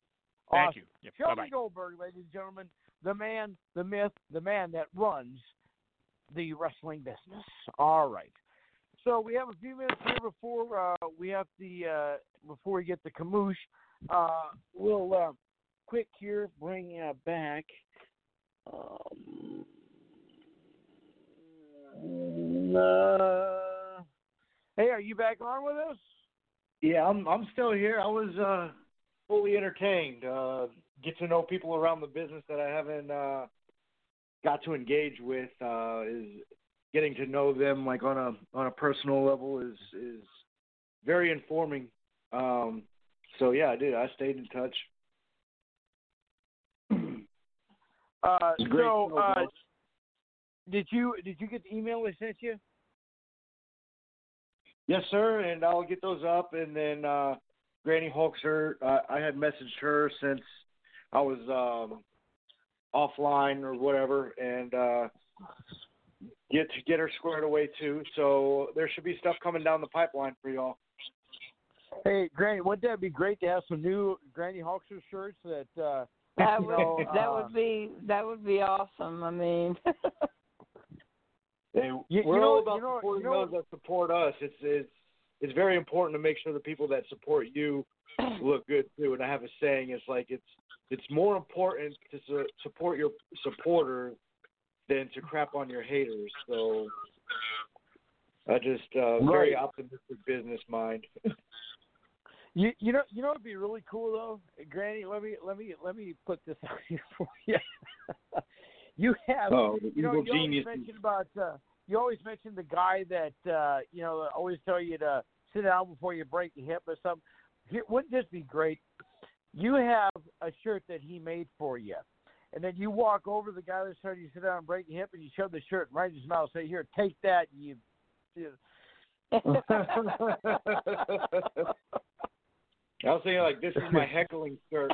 Thank Awesome. you. Yep. Sheldon Bye bye. Goldberg, ladies and gentlemen, the man, the myth, the man that runs the wrestling business. All right. So we have a few minutes here before uh, we have the uh, before we get the camoose. Uh, we'll uh, quick here bring uh, back. Um, uh, hey, are you back on with us? Yeah, I'm I'm still here. I was uh fully entertained. Uh get to know people around the business that I haven't uh got to engage with uh is getting to know them like on a on a personal level is is very informing. Um so yeah, I did. I stayed in touch. *clears throat* Uh, great so, uh, did you did you get the email I sent you? Yes, sir, and I'll get those up and then uh Granny Hulkster, uh, I had messaged her since I was um offline or whatever and uh get to get her squared away too. So there should be stuff coming down the pipeline for y'all. Hey, Granny, wouldn't that be great to have some new Granny Hulkster shirts that uh, That would So, that uh, would be that would be awesome. I mean, *laughs* Hey, You- we're you know- all about you know- supporting you know- those that support us. It's it's it's very important to make sure the people that support you *clears throat* look good too. And I have a saying: it's like it's it's more important to su- support your supporters than to crap on your haters. So I just uh, very optimistic business mind. *laughs* You you know you know what'd be really cool though, Granny. Let me let me let me put this *laughs* out here for you. *laughs* you have Oh, you know evil you always genius. mention about uh, you always mention the guy that uh, you know always tell you to sit down before you break your hip or something. Here, wouldn't this be great? You have a shirt that he made for you, and then you walk over to the guy that's trying to sit down and break your hip, and you shove the shirt right in his mouth. Say, "Here, take that." You. you *laughs* I was thinking like this is my heckling shirt.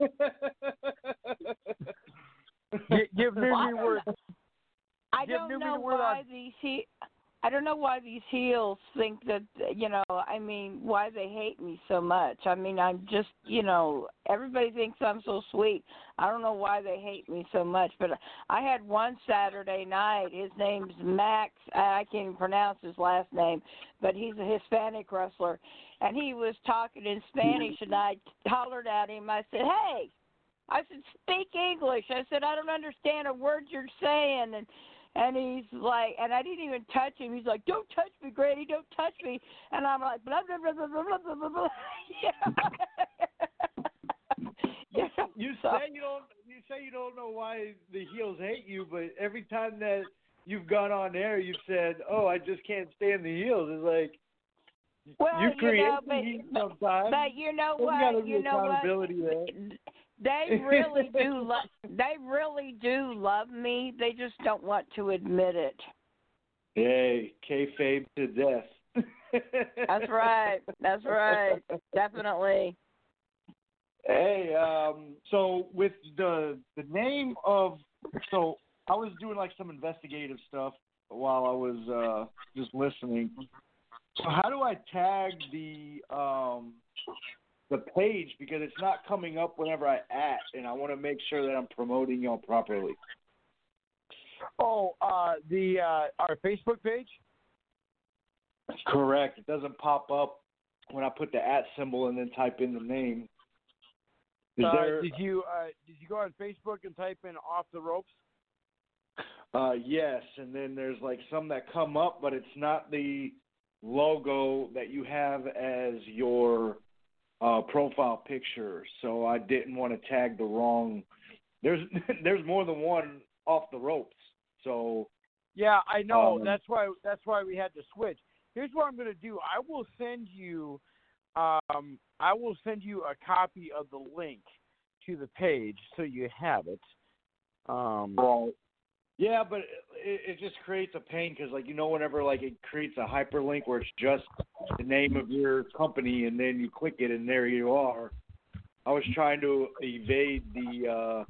*laughs* Gi- give me me *laughs* word. I Give- don't give know the word why on- these he I don't know why these heels think that you know, I mean, why they hate me so much. I mean, I'm just, you know, everybody thinks I'm so sweet. I don't know why they hate me so much, but I had one Saturday night. His name's Max. I can't even pronounce his last name, but he's a Hispanic wrestler, and he was talking in Spanish, and I hollered at him. I said, "Hey, I said, "Speak English." I said, "I don't understand a word you're saying." And and he's like, and I didn't even touch him. He's like, "Don't touch me, Grady. Don't touch me." And I'm like, blah blah blah blah blah blah blah. *laughs* *laughs* yeah. you, say you don't. You say you don't know why the heels hate you, but every time that you've gone on air, you've said, "Oh, I just can't stand the heels." It's like. Well, you, you create know, but, but, but, you know what? You know what? There they *laughs* really do love. They really do love me. They just don't want to admit it. Hey, kayfabe to death. *laughs* That's right. That's right. Definitely. Hey, um, so with the the name of so I was doing like some investigative stuff while I was uh just listening. So how do I tag the um the page because it's not coming up whenever I at and I want to make sure that I'm promoting y'all properly. Oh, uh, the uh, our Facebook page. Correct. It doesn't pop up when I put the at symbol and then type in the name. Uh, there did you uh, did you go on Facebook and type in "off the ropes"? Uh, yes, and then there's like some that come up, but it's not the logo that you have as your uh, profile picture. So I didn't want to tag the wrong. There's *laughs* there's more than one off the ropes. So Yeah, I know. Um, that's why that's why we had to switch. Here's what I'm going to do. I will send you um I will send you a copy of the link to the page so you have it. Um Right. Yeah, but it, it just creates a pain because, like, you know, whenever like it creates a hyperlink where it's just the name of your company, and then you click it, and there you are. I was trying to evade the uh,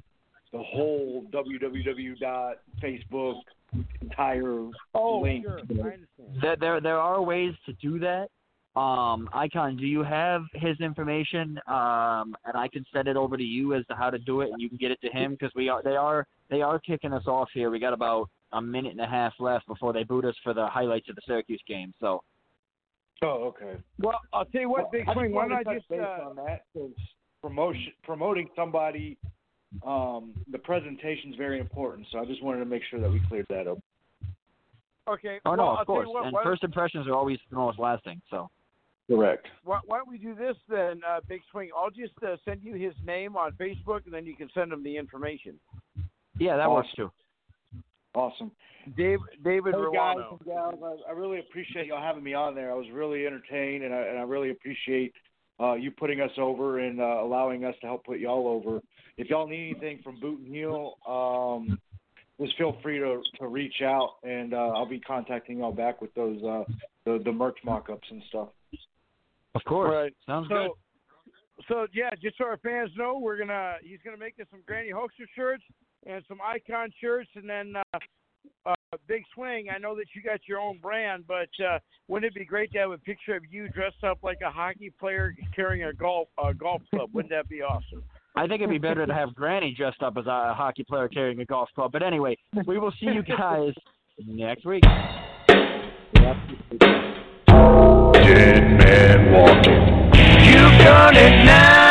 the whole www.facebook entire Oh, link. sure. I. There, there, there are ways to do that. Um, Icon, do you have his information? Um, and I can send it over to you as to how to do it, and you can get it to him because we are, they are, they are kicking us off here. We got about a minute and a half left before they boot us for the highlights of the Syracuse game. So, Oh, okay. Well, I'll tell you what, Big I Swing. just Why not just base uh, on that 'cause promotion promoting somebody. Um, the presentation is very important, so I just wanted to make sure that we cleared that up. okay? oh well, no, I'll of course. what, and why, first impressions are always the most lasting. So, Correct. why, why don't we do this then, uh, Big Swing? I'll just uh, send you his name on Facebook, and then you can send him the information. Yeah, that works too. Awesome. Dave, David Hey guys and gals, I, I really appreciate y'all having me on there. I was really entertained, and I, and I really appreciate uh, you putting us over and uh, allowing us to help put y'all over. If y'all need anything from Boot and Heel, um, just feel free to, to reach out, and uh, I'll be contacting y'all back with those uh, the the merch mock-ups and stuff. Of course. Right. Sounds so, good. So yeah, just so our fans know, we're gonna he's gonna make us some Granny Hulkster shirts and some Icon shirts, and then uh, uh, Big Swing. I know that you got your own brand, but uh, wouldn't it be great to have a picture of you dressed up like a hockey player carrying a golf uh, golf club? Wouldn't that be awesome? I think it'd be better to have Granny dressed up as a hockey player carrying a golf club. But anyway, we will see you guys next week. Dead man walking. You've done it now.